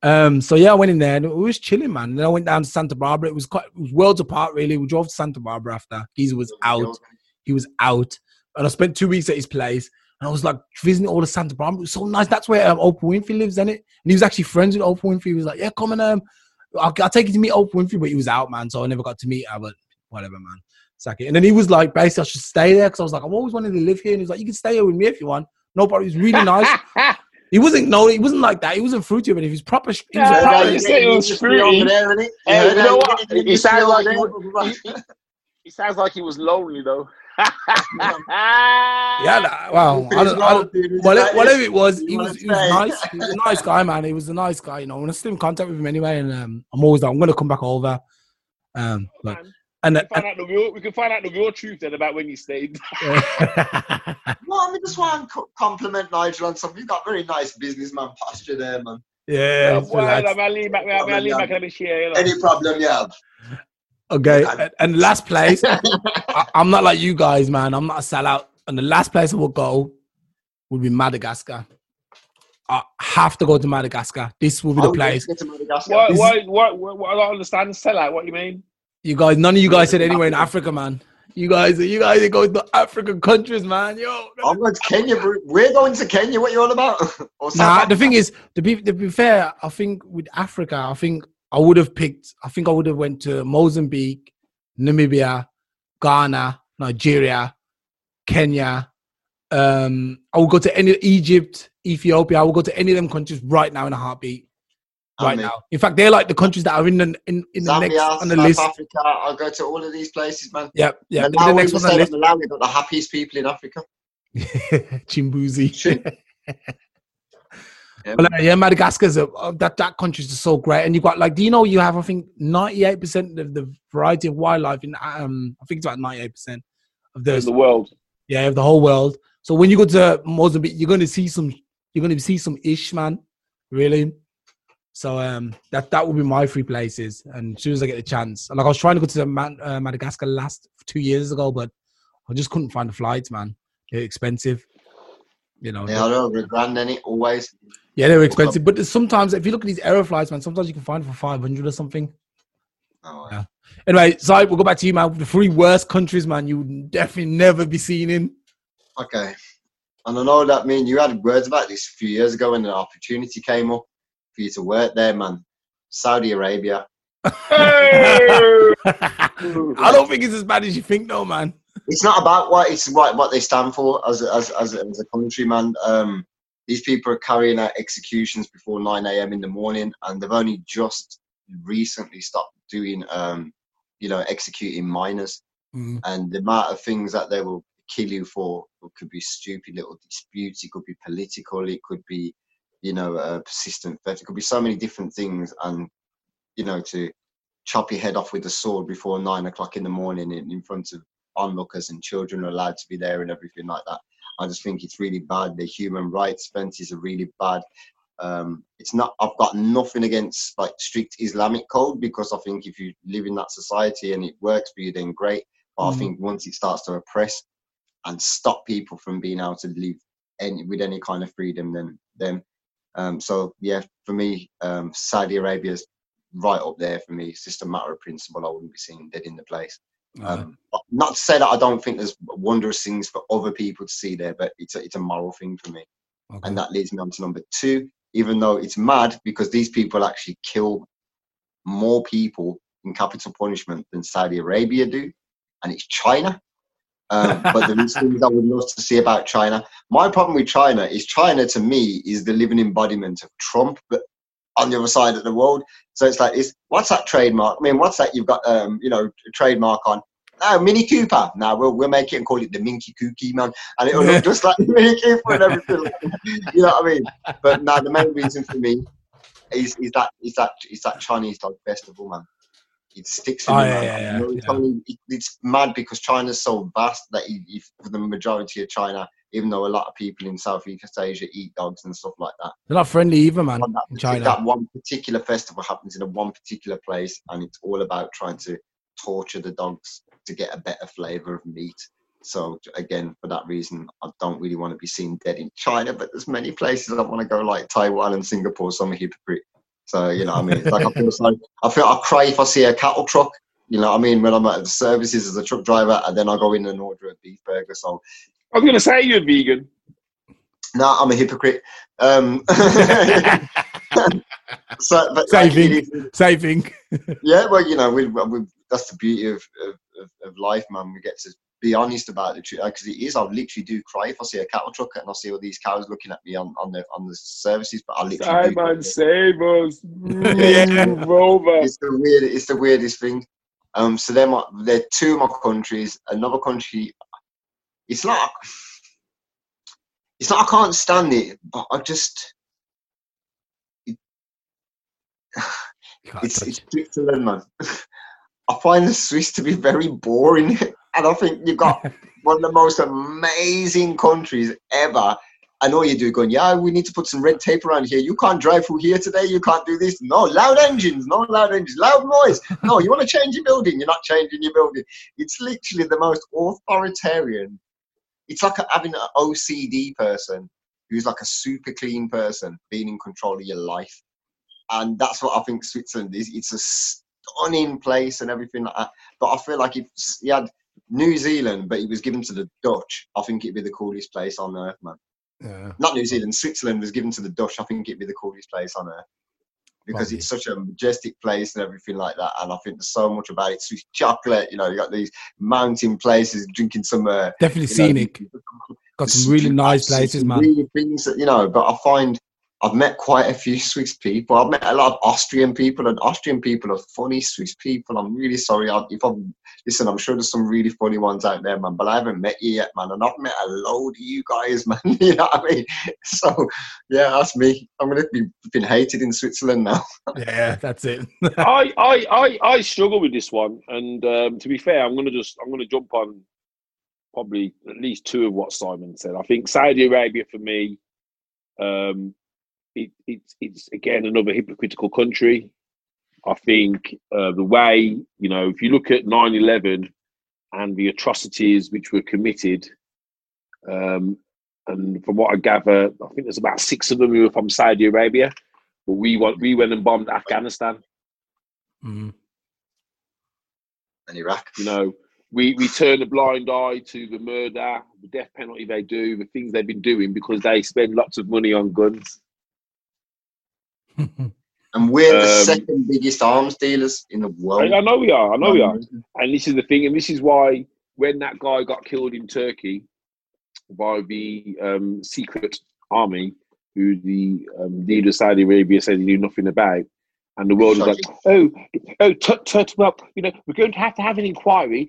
[SPEAKER 3] Um, so yeah, I went in there and it was chilling, man. Then I went down to Santa Barbara. It was quite, it was worlds apart, really. We drove to Santa Barbara after. Geezer was out. He was out, and I spent two weeks at his place. And I was like visiting all the Santa Barbara. It was so nice. That's where um, Oprah Winfrey lives, in it? And he was actually friends with Oprah Winfrey. He was like, "Yeah, come and um, I'll, I'll take you to meet Oprah Winfrey," but he was out, man. So I never got to meet her. But whatever, man. sack it. And then he was like, basically, I should stay there because I was like, I've always wanted to live here. And he was like, you can stay here with me if you want. Nobody was really nice. he wasn't no, he wasn't like that. He wasn't fruity, but he was proper. He was
[SPEAKER 1] Yeah,
[SPEAKER 3] a
[SPEAKER 1] no,
[SPEAKER 3] proper
[SPEAKER 1] you say it was fruity. Hey, you know what? He sounds like he- He sounds like he was lonely though.
[SPEAKER 3] yeah, nah, well, I don't, I don't, whatever, whatever it was, he was, he was nice. He was a nice guy, man. He was a nice guy. You know, when I still in contact with him anyway, and um, I'm always like, I'm gonna come back over. Um, but,
[SPEAKER 1] Man,
[SPEAKER 3] and,
[SPEAKER 1] we can find out the real, we can find out the real truth then about when you stayed.
[SPEAKER 2] Well, I mean, just want to compliment Nigel on something. You've got very nice businessman posture there, man.
[SPEAKER 3] yeah,
[SPEAKER 1] well,
[SPEAKER 3] relax.
[SPEAKER 1] I'm gonna lean back, I'm gonna lean back and let me share. You know.
[SPEAKER 2] Any problem you have?
[SPEAKER 3] okay. And, and last place, I, I'm not like you guys, man. I'm not a sellout. And the last place I will go would be Madagascar. I have to go to Madagascar. This will be the
[SPEAKER 2] Oh,
[SPEAKER 3] place.
[SPEAKER 2] Madagascar.
[SPEAKER 1] Why, why, why, why, why I don't understand sell out. What you mean?
[SPEAKER 3] You guys, none of you guys said anywhere in Africa, man. You guys, you guys are going to African countries, man. Yo,
[SPEAKER 2] I'm going to Kenya. We're going to Kenya. What you all about?
[SPEAKER 3] Nah, the thing is, to be to be fair, I think with Africa, I think I would have picked. I think I would have went to Mozambique, Namibia, Ghana, Nigeria, Kenya. Um, I would go to any Egypt, Ethiopia. I would go to any of them countries right now in a heartbeat. Right now, in fact, they're like the countries that are in the in, in the next on the
[SPEAKER 2] South
[SPEAKER 3] list.
[SPEAKER 2] Africa. I'll go to all of these places, man.
[SPEAKER 3] Yep, yeah, they're the
[SPEAKER 2] Malawi,
[SPEAKER 3] next one on the list.
[SPEAKER 2] Malawi got the happiest people in Africa.
[SPEAKER 3] Chimbuzi.
[SPEAKER 2] Yeah,
[SPEAKER 3] But uh, yeah, Madagascar's a, uh, that that country's just so great, and you got like, do you know you have I think ninety eight percent of the variety of wildlife in um I think it's about ninety eight percent of
[SPEAKER 1] In
[SPEAKER 3] the
[SPEAKER 1] the world.
[SPEAKER 3] yeah of the whole world. So when you go to Mozambique, you're going to see some you're going to see some ish man, really. So um that that would be my three places, and as soon as I get the chance, like I was trying to go to Man- uh, Madagascar last two years ago, but I just couldn't find the flights, man. They're expensive. You know,
[SPEAKER 2] yeah, I know. We're grand it always.
[SPEAKER 3] yeah, they're expensive, but sometimes if you look at these aero flights, man, sometimes you can find for five hundred or something.
[SPEAKER 2] Oh,
[SPEAKER 3] Yeah. Anyway, Si, we'll go back to you, man. The three worst countries, man, you would definitely never be seen in.
[SPEAKER 2] Okay. And I know that mean you had words about this a few years ago when an opportunity came up for you to work there, man. Saudi Arabia.
[SPEAKER 1] Hey!
[SPEAKER 3] I don't think it's as bad as you think, though, man.
[SPEAKER 2] It's not about what it's what, what they stand for as a, as as a, as a country, man. Um, these people are carrying out executions before 9 a.m. in the morning, and they've only just recently stopped doing, um, you know, executing minors.
[SPEAKER 3] Mm.
[SPEAKER 2] and the amount of things that they will kill you for could be stupid little disputes it could be political it could be you know uh, persistent theft it could be so many different things and you know to chop your head off with a sword before nine o'clock in the morning in, in front of onlookers and children are allowed to be there and everything like that. I just think it's really bad. The human rights fences are really bad. Um, it's not i've got nothing against like strict islamic code because i think if you live in that society and it works for you then great. But
[SPEAKER 3] Mm.
[SPEAKER 2] I think once it starts to oppress and stop people from being able to live any with any kind of freedom, then then um, so yeah, for me, um, Saudi is right up there for me. It's just a matter of principle. I wouldn't be seen dead in the place. Um, but not to say that I don't think there's wondrous things for other people to see there, but it's a, it's a moral thing for me.
[SPEAKER 3] Okay.
[SPEAKER 2] And that leads me on to number two, even though it's mad because these people actually kill more people in capital punishment than Saudi Arabia do, and it's China. Um, but there is things I would love to see about China. My problem with China is China to me is the living embodiment of Trump, but on the other side of the world. So it's like this. What's that trademark? I mean, what's that you've got? Um, you know, a trademark on. Oh, Mini Cooper. Now we'll we'll make it and call it the Minky Cookie man, and it'll look just like Mini Cooper and everything. you know what I mean? But now the main reason for me is is that is that is that Chinese dog festival, man. It sticks with
[SPEAKER 3] Oh,
[SPEAKER 2] me,
[SPEAKER 3] yeah, yeah,
[SPEAKER 2] I know
[SPEAKER 3] yeah,
[SPEAKER 2] it's, it, it's mad because China's so vast that for the majority of China, even though a lot of people in Southeast Asia eat dogs and stuff like that,
[SPEAKER 3] They're not friendly either, man.
[SPEAKER 2] that,
[SPEAKER 3] in China.
[SPEAKER 2] that one particular festival happens in a one particular place, and it's all about trying to torture the dogs to get a better flavor of meat. So again, for that reason, I don't really want to be seen dead in China, but there's many places I want to go, like Taiwan and Singapore. So I'm a hypocrite. So you know, what I mean, it's like I feel like I feel I cry if I see a cattle truck. You know, what I mean, when I'm at the services as a truck driver, and then I go in and order a beef burger. So
[SPEAKER 1] I was gonna say you're vegan.
[SPEAKER 2] no, I'm a hypocrite. Um, so, but
[SPEAKER 3] Same
[SPEAKER 2] like,
[SPEAKER 3] thing.
[SPEAKER 2] it is- yeah, well, you know, we, we, that's the beauty of, of, of, of life, man. We get to be honest about the truth because it is. I literally do cry if I see a cattle truck and I see all these cows looking at me on, on the on the services. But I literally do
[SPEAKER 1] Simon, save us.
[SPEAKER 3] Yeah.
[SPEAKER 1] Move over.
[SPEAKER 2] it's the weird. It's the weirdest thing. Um, so they're my, they're two of my countries. Another country. It's not. It's not. I can't stand it, but I just.
[SPEAKER 3] You can't
[SPEAKER 2] It's it's. Switzerland, man. I find the Swiss to be very boring, and I think you've got one of the most amazing countries ever. And all you do going, yeah, we need to put some red tape around here. You can't drive through here today. You can't do this. No, loud engines. No loud engines. Loud noise. No, you want to change your building. You're not changing your building. It's literally the most authoritarian. It's like having an OCD person who's like a super clean person being in control of your life. And that's what I think Switzerland is. It's a stunning place and everything like that. But I feel like if he had New Zealand, but he was given to the Dutch, I think it'd be the coolest place on earth, man.
[SPEAKER 3] Yeah.
[SPEAKER 2] Not New Zealand, Switzerland was given to the Dutch. I think it'd be the coolest place on earth because it's such a majestic place and everything like that. And I think there's so much about it. Swiss chocolate, you know, you got these mountain places, drinking some. Uh,
[SPEAKER 3] Definitely
[SPEAKER 2] you know,
[SPEAKER 3] scenic. Got some really nice places, man.
[SPEAKER 2] Really things that, you know, but I find I've met quite a few Swiss people. I've met a lot of Austrian people, and Austrian people are funny Swiss people. I'm really sorry. I, if I'm listen, I'm sure there's some really funny ones out there, man. But I haven't met you yet, man, and I've met a load of you guys, man. you know what I mean? So yeah, that's me. I'm gonna be been hated in Switzerland now.
[SPEAKER 3] Yeah, that's it.
[SPEAKER 1] I, I, I, I struggle with this one, and um, to be fair, I'm gonna just I'm gonna jump on probably at least two of what Simon said. I think Saudi Arabia for me, um, it, it's it's again another hypocritical country. I think uh, the way you know, if you look at 9/11 and the atrocities which were committed, um, and from what I gather, I think there's about six of them who were from Saudi Arabia. But we went, we went and bombed Afghanistan.
[SPEAKER 3] Mm.
[SPEAKER 2] in Iraq.
[SPEAKER 1] You know, we we turn a blind eye to the murder, the death penalty they do, the things they've been doing because they spend lots of money on guns.
[SPEAKER 2] And we're the
[SPEAKER 1] Um,
[SPEAKER 2] second biggest arms dealers in the world.
[SPEAKER 1] I, I know we are. I know we are. And this is the thing, and this is why when that guy got killed in Turkey by the um, secret army, who the um, leader of Saudi Arabia said he knew nothing about, and the world was like, "Oh, oh, tut tut, well, you know, we're going to have to have an inquiry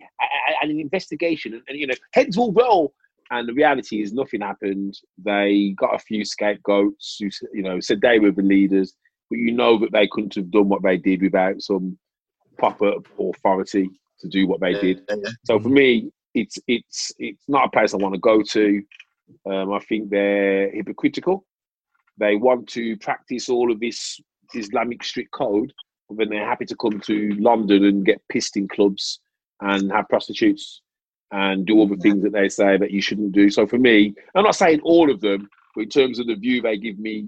[SPEAKER 1] and an investigation, and, and you know, heads will roll." And the reality is, nothing happened. They got a few scapegoats who, you know, said they were the leaders, but you know that they couldn't have done what they did without some proper authority to do what they did. So for me, it's it's it's not a place I want to go to. Um, I think they're hypocritical. They want to practice all of this Islamic strict code, but then they're happy to come to London and get pissed in clubs and have prostitutes and do all the things that they say that you shouldn't do. So for me, I'm not saying all of them, but in terms of the view they give me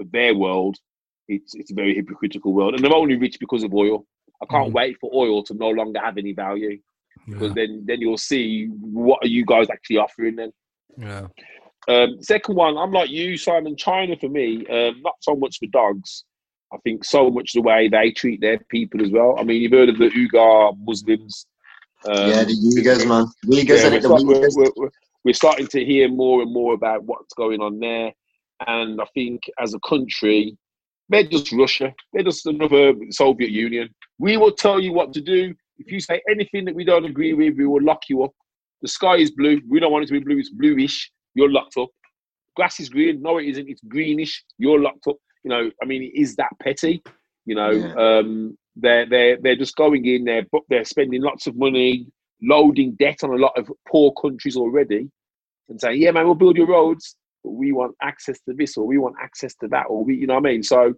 [SPEAKER 1] of their world, it's it's a very hypocritical world, and they're only rich because of oil. I can't
[SPEAKER 3] Mhm.
[SPEAKER 1] wait for oil to no longer have any value because
[SPEAKER 3] Yeah.
[SPEAKER 1] then then you'll see what are you guys actually offering then.
[SPEAKER 3] yeah.
[SPEAKER 1] Um, second one, I'm like you, Simon. China for me, um, not so much for dogs. I think so much the way they treat their people as well. I mean, you've heard of the Uyghur Muslims. Um,
[SPEAKER 2] yeah, the Uyghurs, man. Uyghurs
[SPEAKER 1] yeah, we're,
[SPEAKER 2] the
[SPEAKER 1] start- we're, we're, we're- starting to hear more and more about what's going on there. And I think as a country, they're just Russia. They're just another Soviet Union. We will tell you what to do. If you say anything that we don't agree with, we will lock you up. The sky is blue. We don't want it to be blue. It's bluish. You're locked up. Grass is green. No, it isn't. It's greenish. You're locked up. You know, I mean, it is that petty. You know,
[SPEAKER 2] Yeah.
[SPEAKER 1] um, they're they're they're just going in there, but they're spending lots of money, loading debt on a lot of poor countries already, and saying, "Yeah, man, we'll build your roads, but we want access to this, or we want access to that, or we, you know what I mean?" So,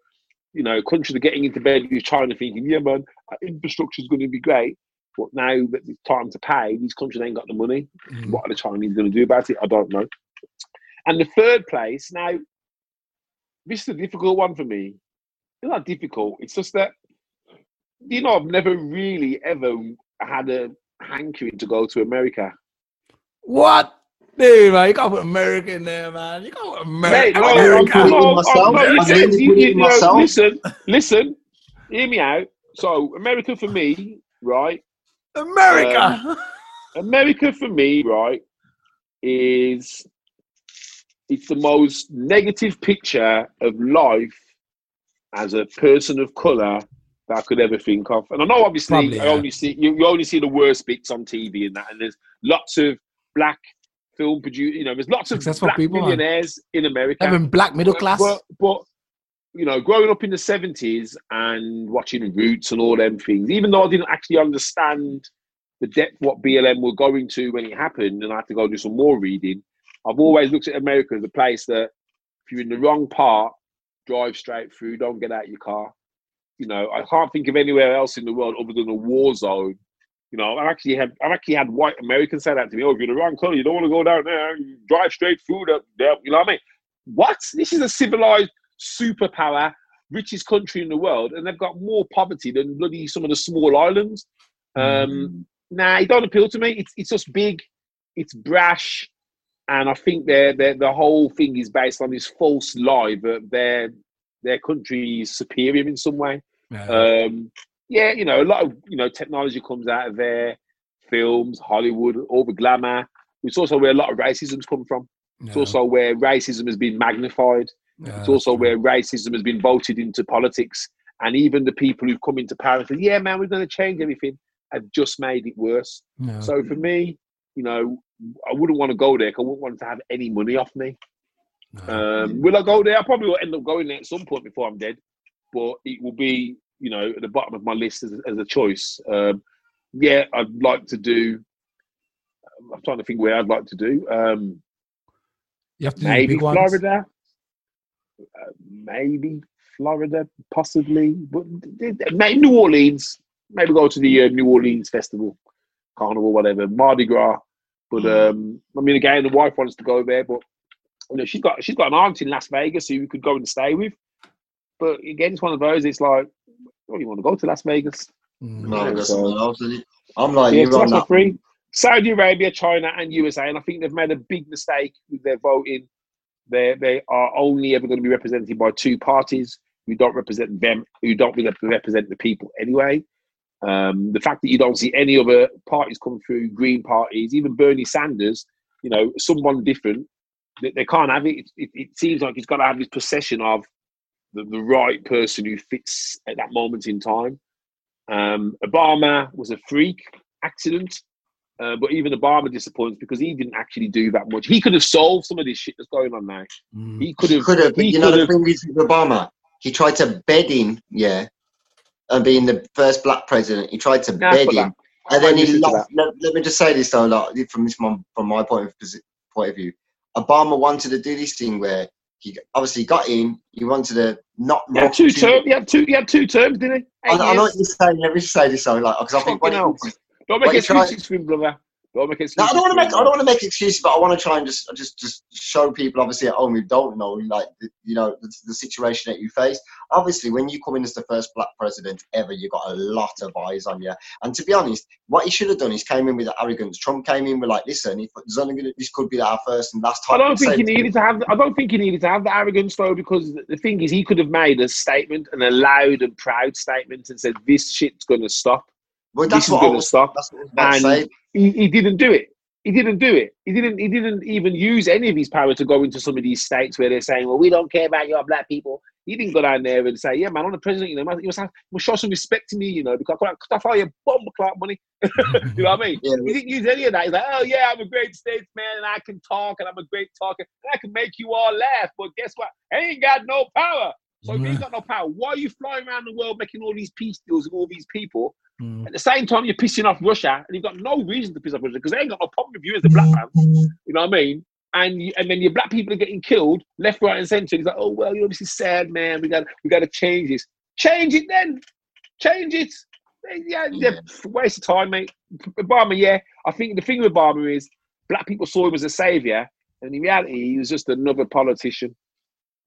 [SPEAKER 1] you know, countries are getting into bed with China, thinking, "Yeah, man, infrastructure is going to be great." But now that it's time to pay, these countries ain't got the money.
[SPEAKER 3] Mm.
[SPEAKER 1] What are the Chinese going to do about it? I don't know. And the third place, now, this is a difficult one for me. It's not difficult. It's just that, you know, I've never really ever had a hankering to go to America.
[SPEAKER 3] What? Dude, man, you got to put America in there, man. You got to put
[SPEAKER 1] Mate,
[SPEAKER 3] America.
[SPEAKER 1] no,
[SPEAKER 2] I nearly
[SPEAKER 1] no,
[SPEAKER 2] put it in
[SPEAKER 1] no,
[SPEAKER 2] myself.
[SPEAKER 1] no,
[SPEAKER 2] I
[SPEAKER 1] listen,
[SPEAKER 2] nearly
[SPEAKER 1] you- you
[SPEAKER 2] in
[SPEAKER 1] know,
[SPEAKER 2] myself.
[SPEAKER 1] listen, listen, hear me out. So, America for me, right?
[SPEAKER 3] America.
[SPEAKER 1] Um, America for me, right, is it's the most negative picture of life as a person of color that I could ever think of. And I know, obviously,
[SPEAKER 3] Probably,
[SPEAKER 1] I
[SPEAKER 3] yeah.
[SPEAKER 1] only see you, you only see the worst bits on TV and that, and there's lots of black film producers. You know, there's lots of
[SPEAKER 3] Successful
[SPEAKER 1] black
[SPEAKER 3] people, man.
[SPEAKER 1] millionaires in America.
[SPEAKER 3] Even black middle class.
[SPEAKER 1] But, but you know, growing up in the seventies and watching Roots and all them things, even though I didn't actually understand the depth what BLM were going to when it happened, and I had to go do some more reading. I've always looked at America as a place that if you're in the wrong part, drive straight through, don't get out of your car. You know, I can't think of anywhere else in the world other than a war zone. You know, I've actually had I've actually had white Americans say that to me. Oh, if you're the wrong color, you don't want to go down there. You drive straight through the, the you know what I mean? What? This is a civilized superpower, richest country in the world, and they've got more poverty than bloody some of the small islands. Um, Nah, it don't appeal to me. It's it's just big, it's brash, and I think their their the whole thing is based on this false lie that their their country is superior in some way.
[SPEAKER 3] Yeah.
[SPEAKER 1] Um, yeah, you know, a lot of you know technology comes out of there, films, Hollywood, all the glamour. It's also where a lot of racism's come from. It's
[SPEAKER 3] Yeah.
[SPEAKER 1] also where racism has been magnified.
[SPEAKER 3] Yeah,
[SPEAKER 1] It's also where racism has been voted into politics. And even the people who've come into power and said, yeah, man, we're going to change everything, have just made it worse. So for me, you know, I wouldn't want to go there I wouldn't want to have any money off me.
[SPEAKER 3] No.
[SPEAKER 1] Um, will I go there? I probably will end up going there at some point before I'm dead, but it will be, you know, at the bottom of my list as, as a choice. Um, yeah, I'd like to do. I'm trying to think where I'd like to do. Um,
[SPEAKER 3] you have to
[SPEAKER 1] maybe. Florida. Uh, maybe Florida, possibly, but maybe New Orleans. Maybe go to the uh, New Orleans festival, carnival, whatever, Mardi Gras. But
[SPEAKER 3] Mm.
[SPEAKER 1] um, I mean, again, the wife wants to go there, but you know, she's got she's got an aunt in Las Vegas who we could go and stay with. But again, it's one of those. It's like, oh, you want to go to Las Vegas?
[SPEAKER 3] Mm.
[SPEAKER 2] No,
[SPEAKER 1] Yeah,
[SPEAKER 2] that's
[SPEAKER 1] so-
[SPEAKER 2] something else, isn't it? I'm like
[SPEAKER 1] yeah,
[SPEAKER 2] you
[SPEAKER 1] so
[SPEAKER 2] on
[SPEAKER 1] that's
[SPEAKER 2] that.
[SPEAKER 1] three. Saudi Arabia, China, and USA, and I think they've made a big mistake with their voting. They they are only ever going to be represented by two parties who don't represent them, who don't really represent the people anyway. Um, the fact that you don't see any other parties come through, Green parties, even Bernie Sanders, you know, someone different, they, they can't have it. It, it. it seems like he's got to have his possession of the, the right person who fits at that moment in time. Um, Obama was a freak accident. Uh, but even Obama disappoints because he didn't actually do that much. He could have solved some of this shit that's going on now.
[SPEAKER 3] Mm.
[SPEAKER 1] He could have.
[SPEAKER 2] Could have, you know the
[SPEAKER 1] have-
[SPEAKER 2] thing is with Obama, he tried to bed in, yeah, and being the first black president, he tried to
[SPEAKER 1] Nah,
[SPEAKER 2] bed
[SPEAKER 1] fuck
[SPEAKER 2] in,
[SPEAKER 1] that.
[SPEAKER 2] and then he
[SPEAKER 1] listen
[SPEAKER 2] lost. Let, let me just say this though, like, from this from, from my point of point of view, Obama wanted to do this thing where he obviously got in. He wanted to not.
[SPEAKER 1] He had two terms. He had two. He had two terms, didn't he?
[SPEAKER 2] I,
[SPEAKER 1] Eight
[SPEAKER 2] I know what you're saying. Let me just say this though, like, because I think.
[SPEAKER 1] Don't make
[SPEAKER 2] What you try-
[SPEAKER 1] excuses for him, brother. Don't make
[SPEAKER 2] No,
[SPEAKER 1] excuses.
[SPEAKER 2] I don't want to make. I don't want to make excuses, but I want to try and just, just, just show people, obviously at home who don't know, like, the, you know, the, the situation that you face. Obviously, when you come in as the first black president ever, you got a lot of eyes on you. And to be honest, what he should have done is came in with arrogance. Trump came in with like, listen, if only gonna, this could be our first and last time.
[SPEAKER 1] I don't think he needed to have. I don't think he needed to have the arrogance though, because the- the thing is, he could have made a statement, and a loud and proud statement, and said, "This shit's going to stop.
[SPEAKER 2] Well,
[SPEAKER 1] This
[SPEAKER 2] that's
[SPEAKER 1] is
[SPEAKER 2] what I
[SPEAKER 1] going to
[SPEAKER 2] was.
[SPEAKER 1] stop."
[SPEAKER 2] That's what I was
[SPEAKER 1] And he, he didn't do it. He didn't do it. He didn't. He didn't even use any of his power to go into some of these states where they're saying, "Well, we don't care about your black people." He didn't go down there and say, "Yeah, man, I'm the president. You know, man, you must, have, you must show some respect to me. You know, because I could fire your bomb clock money. you know what I mean?
[SPEAKER 2] Yeah.
[SPEAKER 1] He didn't use any of that. He's like, "Oh yeah, I'm a great statesman and I can talk and I'm a great talker and I can make you all laugh." But guess what? I ain't got no power. So if you ain't got no power, why are you flying around the world making all these peace deals with all these people?
[SPEAKER 3] Mm.
[SPEAKER 1] At the same time, you're pissing off Russia, and you've got no reason to piss off Russia because they ain't got no problem with you as a black man. You know what I mean? And you, and then your black people are getting killed left, right, and centre. He's like, oh well, you know, this is sad, man. We got we got to change this. Change it then. Change it. Yeah, yeah.
[SPEAKER 2] Yeah.
[SPEAKER 1] Waste of time, mate. Obama, yeah. I think the thing with Obama is black people saw him as a savior, and in reality, he was just another politician.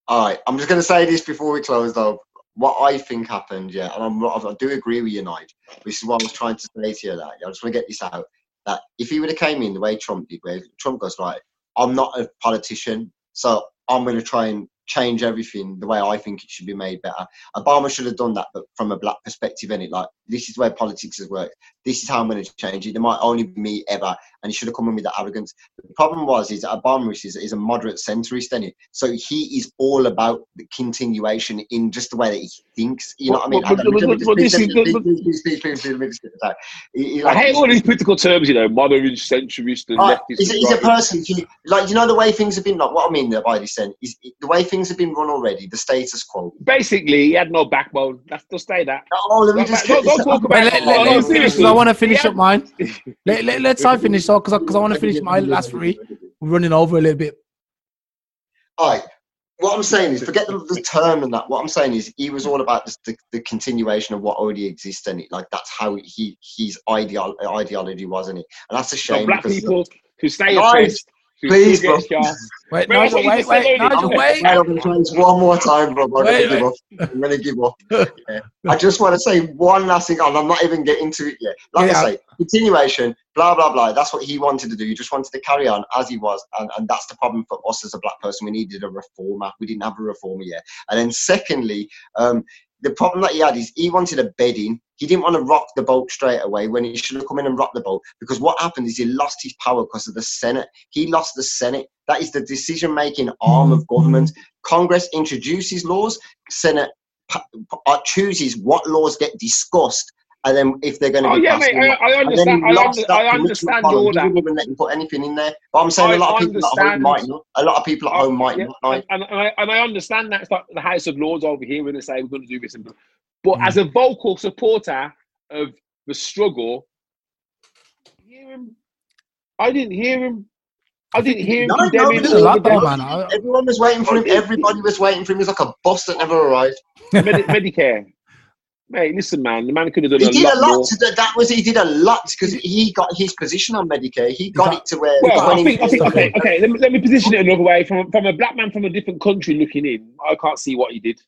[SPEAKER 2] All right, I'm just going to say this before we close, though. What I think happened, yeah, and I'm, I do agree with you, Nigel. This is what I was trying to say to you. That I just want to get this out. That if he would have came in the way Trump did, where Trump goes right, I'm not a politician, so I'm going to try and change everything the way I think it should be made better. Obama should have done that, but from a black perspective, in it, like this is where politics has worked. This is how I'm going to change it. There might only be me ever, and he should have come in with that arrogance. The problem was is that Obama is, is a moderate centrist, is So he is all about the continuation in just the way that he thinks. You know what I mean?
[SPEAKER 1] I hate all these political terms, you know, moderate, centrist, and
[SPEAKER 2] uh, He's, he's a person, he, like you know the way things have been. Like what I mean by this, then is the way things have been run already. The status quo.
[SPEAKER 1] Basically, he had no backbone. Let's just say that.
[SPEAKER 2] Oh, let me just
[SPEAKER 1] don't, don't talk about.
[SPEAKER 3] Let, let, oh, let, finish, I want to finish up mine. let, let, let's I finish so because because I, I want to finish my last three. We're running over a little bit.
[SPEAKER 2] All right. What I'm saying is, forget the, the term and that. What I'm saying is, he was all about the, the continuation of what already exists, and it like that's how he his ideal, ideology was, and it, and that's a shame.
[SPEAKER 1] So black people who stay oppressed
[SPEAKER 2] Please, bro.
[SPEAKER 3] Wait, Nigel, wait, wait, Nigel, wait. I'm
[SPEAKER 2] going to try one more time, bro. I'm going to give up. I'm going to give up. Yeah. I just want to say one last thing, and I'm not even getting to it yet. Like yeah. I say, continuation, blah, blah, blah. That's what he wanted to do. He just wanted to carry on as he was. And, and that's the problem for us as a black person. We needed a reformer. We didn't have a reformer yet. And then secondly, um, the problem that he had is he wanted a bedding. He didn't want to rock the boat straight away when he should have come in and rocked the boat because what happened is he lost his power because of the Senate. He lost the Senate. That is the decision making arm of government. Congress introduces laws, Senate uh, chooses what laws get discussed and then if they're going to
[SPEAKER 1] oh,
[SPEAKER 2] be
[SPEAKER 1] yeah, mate, I, I understand. I, under, I understand all that.
[SPEAKER 2] Didn't let you put anything in there. But I'm saying I, a lot of people understand. at home might not. A lot of people at home might yeah, not.
[SPEAKER 1] And, and, I, and I understand that it's like the House of Lords over here when they say we're going to do this. But mm. as a vocal supporter of the struggle, hear him. I didn't hear him. I didn't hear him no, condemning no, all the
[SPEAKER 2] man. Everyone was waiting for him. Everybody was waiting for him. He was like a bus that never arrived.
[SPEAKER 1] Medicare. Mate, listen, man. The man could have done
[SPEAKER 2] he
[SPEAKER 1] a
[SPEAKER 2] did
[SPEAKER 1] lot
[SPEAKER 2] a lot.
[SPEAKER 1] More.
[SPEAKER 2] To, that was he did a lot because he got his position on Medicare. He got it to where.
[SPEAKER 1] Well, I think, I think okay, okay. Let me, let me position it another way. From from a black man from a different country looking in, I can't see what he did.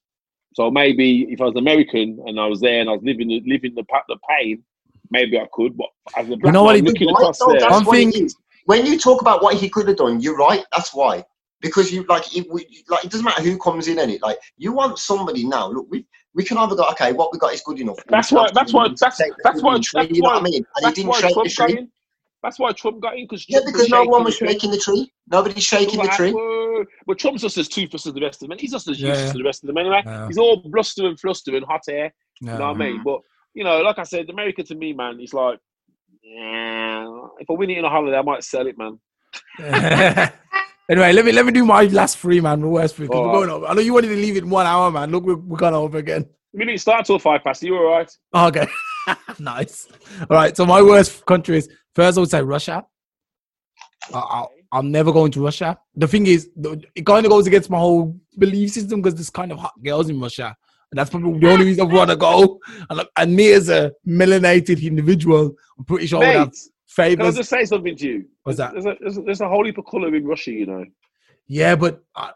[SPEAKER 1] So maybe if I was American and I was there and I was living living the the pain, maybe I could. But as a black you know man looking right, across though,
[SPEAKER 2] there, one thing. When you talk about what he could have done, you're right. That's why because you like it, like it doesn't matter who comes in in it. Like you want somebody now. Look, we we can either go, okay, what we got is good enough.
[SPEAKER 1] That's why. That's why. That's that's why. That's
[SPEAKER 2] you know what I mean. And he didn't shake the tree.
[SPEAKER 1] That's why Trump got in because
[SPEAKER 2] yeah, because no one was shaking the tree. Nobody's shaking the tree.
[SPEAKER 1] But Trump's just as toothless as the rest of them. He's just as useless as the rest of them anyway. Yeah. He's all bluster and fluster and hot air. Yeah. You know what I mean? But you know, like I said, America to me, man, it's like, yeah. If I win it in a holiday, I might sell it, man.
[SPEAKER 3] Anyway, let me let me do my last three, man. Worst three. We're going over. I know you wanted to leave it in one hour, man. Look, we're, we're going over again.
[SPEAKER 1] We didn't start till five past. Are you all right?
[SPEAKER 3] Oh, okay. nice. All right. So my worst country is first. I would say Russia. I, am never going to Russia. The thing is, it kind of goes against my whole belief system because there's kind of hot girls in Russia. And that's probably the only reason I want to go. And, and me as a melanated individual, I'm pretty sure Mate,
[SPEAKER 1] favors. Can I just say something to you?
[SPEAKER 3] What's that?
[SPEAKER 1] There's a, there's a, there's a whole heap of colour in Russia, you know.
[SPEAKER 3] Yeah, but I,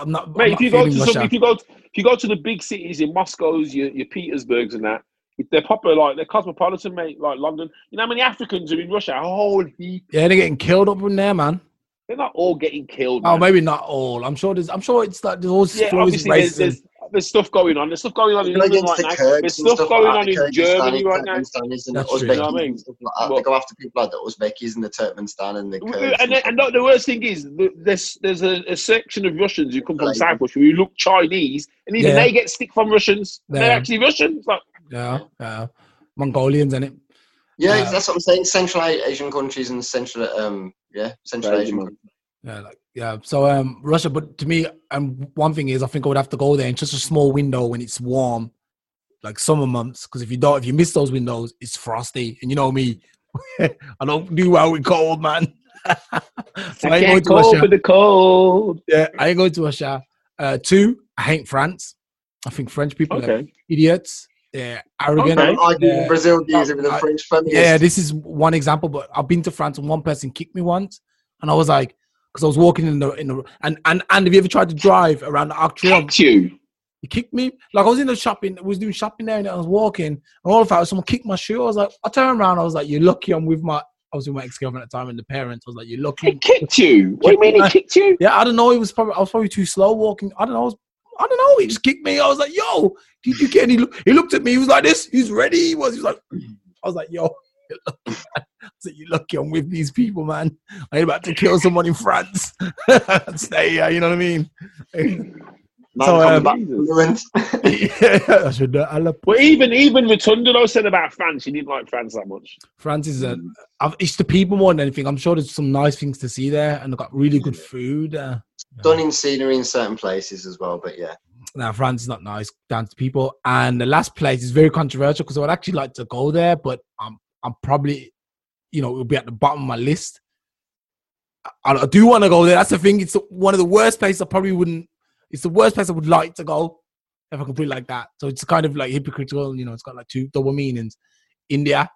[SPEAKER 3] am not.
[SPEAKER 1] Mate,
[SPEAKER 3] I'm
[SPEAKER 1] if you go to some, if you go to, if you go to the big cities in Moscow's, your, your Petersburgs and that, they're popular, like they're cosmopolitan, mate, like London. You know how many Africans are in Russia? A whole heap.
[SPEAKER 3] Yeah, they're getting killed up in there, man.
[SPEAKER 1] They're not all getting killed.
[SPEAKER 3] Oh, man. maybe not all. I'm sure there's. I'm sure it's like there's all yeah.
[SPEAKER 1] There's, there's, there's stuff going on. There's stuff going on in London right now. There's stuff going on in Germany right now. That's true. You know I mean?
[SPEAKER 2] Like they go after people like the Uzbekis and the Turkmenistan and the Kurds.
[SPEAKER 1] And, and, and the worst thing is, there's there's a, a, section of Russians who come from Cyprus who look Chinese, and even yeah. they get stick from Russians. Yeah. They're actually Russians. Like,
[SPEAKER 3] yeah, yeah, Mongolians, in it.
[SPEAKER 2] Yeah, uh, that's what I'm saying. Central Asian countries and Central, um, yeah, Central Asian. Countries.
[SPEAKER 3] Yeah, like yeah. So um, Russia, but to me, um, one thing is I think I would have to go there in just a small window when it's warm, like summer months. Because if you don't, if you miss those windows, it's frosty, and you know me, I don't do well with cold, man.
[SPEAKER 1] so I, I ain't going to Russia. the cold.
[SPEAKER 3] Yeah, I ain't going to Russia. Uh, two, I hate France. I think French people okay. are idiots. They're arrogant.
[SPEAKER 2] Okay. Brazil with the French
[SPEAKER 3] Yeah, this is one example. But I've been to France and one person kicked me once, and I was like, because I was walking in the in the and and and have you ever tried to drive around the Arc Triomphe?
[SPEAKER 1] you.
[SPEAKER 3] He kicked me. Like I was in the shopping, I was doing shopping there, and I was walking, and all of that, someone kicked my shoe. I was like, I turned around, I was like, "You're lucky I'm with my I was with my ex girlfriend at the time, and the parents I was like, "You're
[SPEAKER 1] lucky."
[SPEAKER 3] He
[SPEAKER 1] kicked you. What do you mean he kicked you?
[SPEAKER 3] Yeah, I don't know. It was probably I was probably too slow walking. I don't know. I, was, I don't know. He just kicked me. I was like, "Yo, did you get?" He, look, he looked at me. He was like, "This. He's ready." He was. He was like, "I was like, yo." You're lucky, man." I said, "You lucky I'm with these people, man. I ain't about to kill someone in France. Stay here, you know what I mean?
[SPEAKER 2] Man
[SPEAKER 3] So, um, yeah, I should. I love
[SPEAKER 1] Well, even even Rotundo said about France, he didn't like France that much.
[SPEAKER 3] France is a. I've- It's the people more than anything. I'm sure there's some nice things to see there, and they've got really good food. Uh,
[SPEAKER 2] Stunning scenery in certain places as well, but yeah.
[SPEAKER 3] now France is not nice down to people. And the last place is very controversial because I would actually like to go there, but I'm I'm probably, you know, it will be at the bottom of my list. I, I do want to go there. That's the thing. It's one of the worst places I probably wouldn't. It's the worst place I would like to go, if I can put it like that. So it's kind of like hypocritical. You know, it's got like two double meanings. India,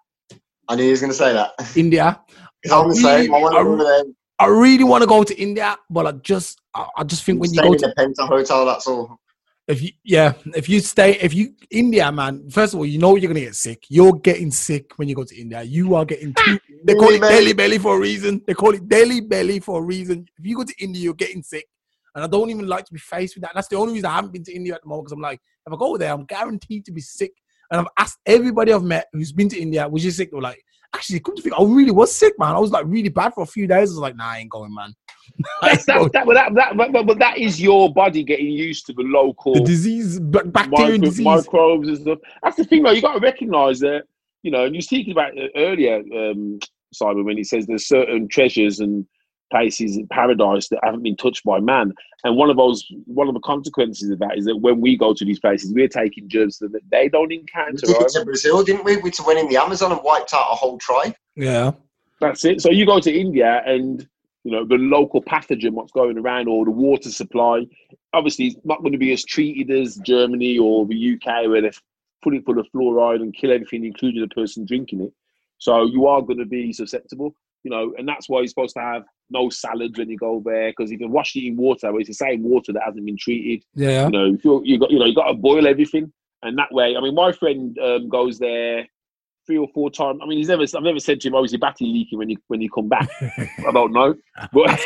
[SPEAKER 2] I knew he was going to say that.
[SPEAKER 3] India.
[SPEAKER 2] It's on the same. I to
[SPEAKER 3] I. I really want to go to India, but I just, I, I just think when you go
[SPEAKER 2] in
[SPEAKER 3] to
[SPEAKER 2] the Penta Hotel, that's all.
[SPEAKER 3] If you yeah if you stay if you india man first of all you know you're gonna get sick. You're getting sick when you go to india. You are getting too ah, they call it
[SPEAKER 2] Delhi
[SPEAKER 3] belly for a reason. They call it Delhi belly for a reason. If you go to india you're getting sick. And i don't even like to be faced with that. That's the only reason i haven't been to india at the moment because i'm like if i go there i'm guaranteed to be sick. And i've asked everybody i've met who's been to india was you sick? They were like actually come to think i really was sick man i was like really bad for a few days i was like nah i ain't going man
[SPEAKER 1] That's, that,
[SPEAKER 3] going.
[SPEAKER 1] that, that, that, but, but that is your body getting used to the local
[SPEAKER 3] the disease ba- bacterial
[SPEAKER 1] micro-
[SPEAKER 3] disease
[SPEAKER 1] microbes and stuff. That's the thing, though. You got to recognise that. You know, and you were speaking about it earlier, um, Simon, when he says there's certain treasures and places in paradise that haven't been touched by man. And one of those, one of the consequences of that is that when we go to these places, we're taking germs that they don't
[SPEAKER 2] We
[SPEAKER 1] encounter.
[SPEAKER 2] took it
[SPEAKER 1] Right?
[SPEAKER 2] to Brazil, didn't we? We to went in the Amazon and wiped out a whole tribe.
[SPEAKER 3] yeah
[SPEAKER 1] That's it. So you go to India and you know the local pathogen, what's going around, or the water supply. Obviously, it's not going to be as treated as Germany or the UK, where they're putting full of fluoride and kill everything, including the person drinking it. So you are going to be susceptible, you know, and that's why you're supposed to have no salads when you go there because you can wash it in water, but it's the same water that hasn't been treated.
[SPEAKER 3] yeah
[SPEAKER 1] You know, if you're, got you know you got to boil everything, and that way. I mean, my friend um, goes there three or four times. I mean, he's never I've never said to him, "Oh, is your battery leaking when you when you come back?" I don't know, but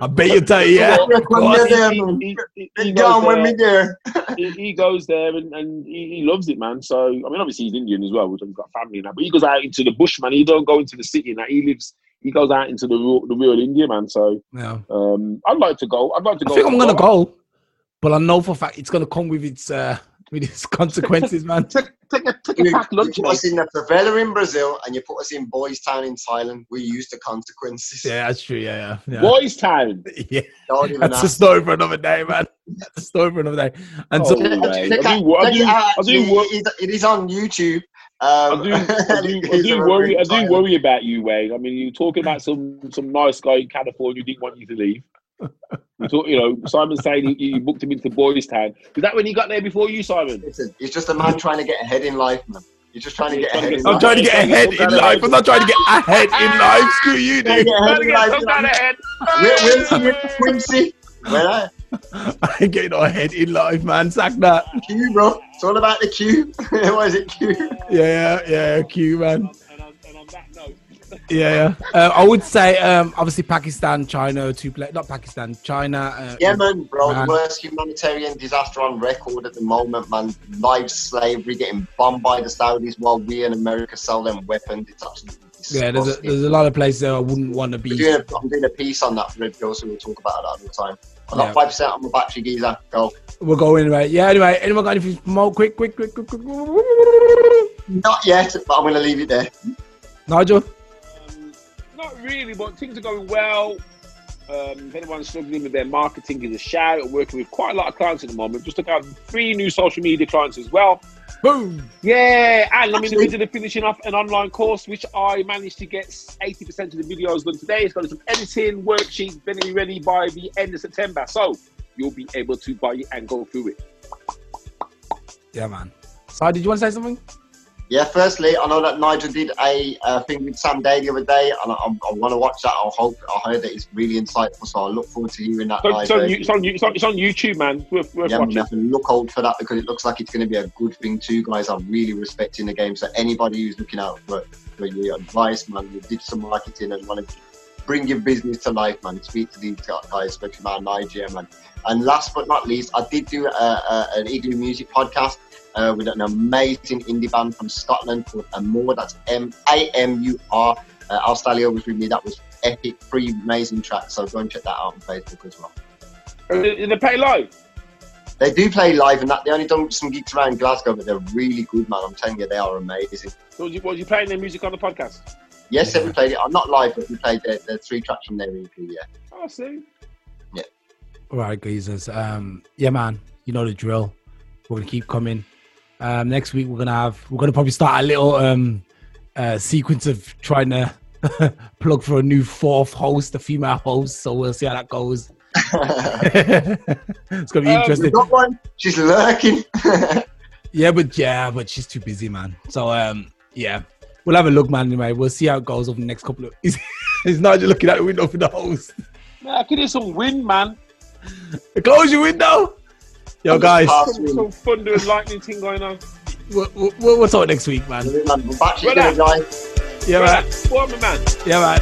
[SPEAKER 3] I bet you tell you, yeah.
[SPEAKER 2] When
[SPEAKER 3] Go
[SPEAKER 2] there,
[SPEAKER 1] he, he, he, he goes
[SPEAKER 2] down when we
[SPEAKER 1] there,
[SPEAKER 2] there.
[SPEAKER 1] he, he goes there and, and he, he loves it, man. So I mean, obviously he's Indian as well, which he's got family and that. But he goes out into the bush, man. He don't go into the city and that. He lives. He goes out into the real, the real India, man. So
[SPEAKER 3] Yeah.
[SPEAKER 1] um, I'd like to go. I'd like to
[SPEAKER 3] I
[SPEAKER 1] go.
[SPEAKER 3] think I'm gonna go, but I know for a fact it's gonna come with its uh with its consequences, man.
[SPEAKER 1] Take, take a take a
[SPEAKER 2] You,
[SPEAKER 1] packed
[SPEAKER 2] you put us in the favela in Brazil and you put us in Boys Town in Thailand. We use the consequences.
[SPEAKER 3] Yeah, that's true. Yeah, yeah, yeah.
[SPEAKER 1] Boys Town.
[SPEAKER 3] yeah.
[SPEAKER 2] Don't even
[SPEAKER 3] That's a
[SPEAKER 2] ask.
[SPEAKER 3] story for another day, man. That's a story for another day. And
[SPEAKER 1] Oh,
[SPEAKER 3] so.
[SPEAKER 1] I do
[SPEAKER 2] out-
[SPEAKER 1] wo- I do- I do
[SPEAKER 2] actually.
[SPEAKER 1] wo-
[SPEAKER 2] It is- It is on YouTube.
[SPEAKER 1] I
[SPEAKER 2] Um,
[SPEAKER 1] do, I do, I do worry. I do worry about you, Wayne. I mean, you're talking about some some nice guy in California who didn't want you to leave. You, talk, you know, Simon saying you, you booked him into Boys Town. Is that when he got there before you, Simon?
[SPEAKER 2] Listen, he's just a man trying to get ahead in life, man. You're just trying to get ahead
[SPEAKER 1] get
[SPEAKER 2] in
[SPEAKER 1] some-
[SPEAKER 3] I'm
[SPEAKER 2] life.
[SPEAKER 3] trying to get ahead in life. I'm not trying to get ahead in life. Screw you, dude.
[SPEAKER 2] get ahead
[SPEAKER 1] Trying to
[SPEAKER 2] in
[SPEAKER 1] get
[SPEAKER 2] life,
[SPEAKER 1] some kind
[SPEAKER 2] man.
[SPEAKER 1] of head.
[SPEAKER 2] We'll, we'll see you, Quincy. Well,
[SPEAKER 3] I ain't getting ahead in life, man. Sack that.
[SPEAKER 2] Q, bro. It's all about the Q. what is it, Q?
[SPEAKER 3] Yeah, yeah, yeah. Q, man.
[SPEAKER 1] And on, and on, and on that note,
[SPEAKER 3] Yeah, yeah. Uh, I would say, um, obviously, Pakistan, China, two play. Not Pakistan, China. Uh,
[SPEAKER 2] Yemen, bro,
[SPEAKER 3] Man.
[SPEAKER 2] the worst humanitarian disaster on record at the moment, man. Live slavery, getting bombed by the Saudis while we in America sell them weapons. It's absolutely
[SPEAKER 3] Yeah, there's a, there's a lot of places there I wouldn't want to be.
[SPEAKER 2] doing a, I'm doing a piece on that for Red Pill, so we'll talk about that all the time. I got
[SPEAKER 3] Yeah.
[SPEAKER 2] five percent on my battery geezer. Go.
[SPEAKER 3] We're going right. Yeah. Anyway, anyone got anything to promote? Quick, quick, quick, quick, quick.
[SPEAKER 2] Not yet, but I'm going to leave it there.
[SPEAKER 3] Nigel.
[SPEAKER 1] um, not really, but things are going well. Um, if anyone's struggling with their marketing, give a shout. I'm working with quite a lot of clients at the moment. Just took out three new social media clients as well.
[SPEAKER 3] Boom.
[SPEAKER 1] Yeah, and I'm in the middle of finishing off an online course, which I managed to get 80% of the videos done today. It's got some editing, worksheets, going to be ready by the end of September. So you'll be able to buy it and go through it.
[SPEAKER 3] Yeah, man. So, did you want to say something?
[SPEAKER 2] Yeah, firstly, I know that Nigel did a uh, thing with Sam Day the other day, and I, I, I want to watch that. I hope I heard that it's really insightful, so I look forward to hearing that.
[SPEAKER 1] It's on,
[SPEAKER 2] live
[SPEAKER 1] it's, on, it's, on, it's, on, YouTube, man. Worth, worth
[SPEAKER 2] Yeah,
[SPEAKER 1] watching.
[SPEAKER 2] we have to look out for that because it looks like it's going to be a good thing too, guys. I'm really respecting the game. So anybody who's looking out for, for your advice, man, you did some marketing and want to bring your business to life, man, speak to these guys, especially man, Nigeria, man. And last but not least, I did do a, a, an Igloo Music podcast uh, with an amazing indie band from Scotland called Mamur. That's M A M U R. Uh, Al Stalio was with me. That was epic, three amazing tracks. So go and check that out on Facebook as well.
[SPEAKER 1] Did they play live?
[SPEAKER 2] They do play live, and that they only done some gigs around Glasgow, but they're really good, man. I'm telling you, they are amazing.
[SPEAKER 1] So was, you, was you playing their music on the podcast?
[SPEAKER 2] Yes,
[SPEAKER 3] Yeah.
[SPEAKER 2] we played it. I'm not live, but we played the, the three tracks from their EP. Yeah,
[SPEAKER 1] Oh, see. Yeah.
[SPEAKER 3] All right, geezers. Um, yeah, man. You know the drill. We're gonna keep coming. Um, next week we're gonna have we're gonna probably start a little um uh sequence of trying to plug for a new fourth host, a female host. So we'll see how that goes. it's gonna be
[SPEAKER 1] Um,
[SPEAKER 3] interesting.
[SPEAKER 2] got one. She's lurking.
[SPEAKER 3] Yeah, but yeah, but she's too busy, man. So um, yeah, we'll have a look, man. Anyway, we'll see how it goes over the next couple of. He's not just looking out the window for the host.
[SPEAKER 1] Man, I could hear some wind, man.
[SPEAKER 3] Close your window. Yo, guys,
[SPEAKER 1] Some, some thunder and lightning thing going on.
[SPEAKER 3] we'll, we'll, we'll talk next week, man.
[SPEAKER 2] We're back to
[SPEAKER 1] Brother.
[SPEAKER 2] guys.
[SPEAKER 3] Yeah, man.
[SPEAKER 1] What, man?
[SPEAKER 3] Yeah, man.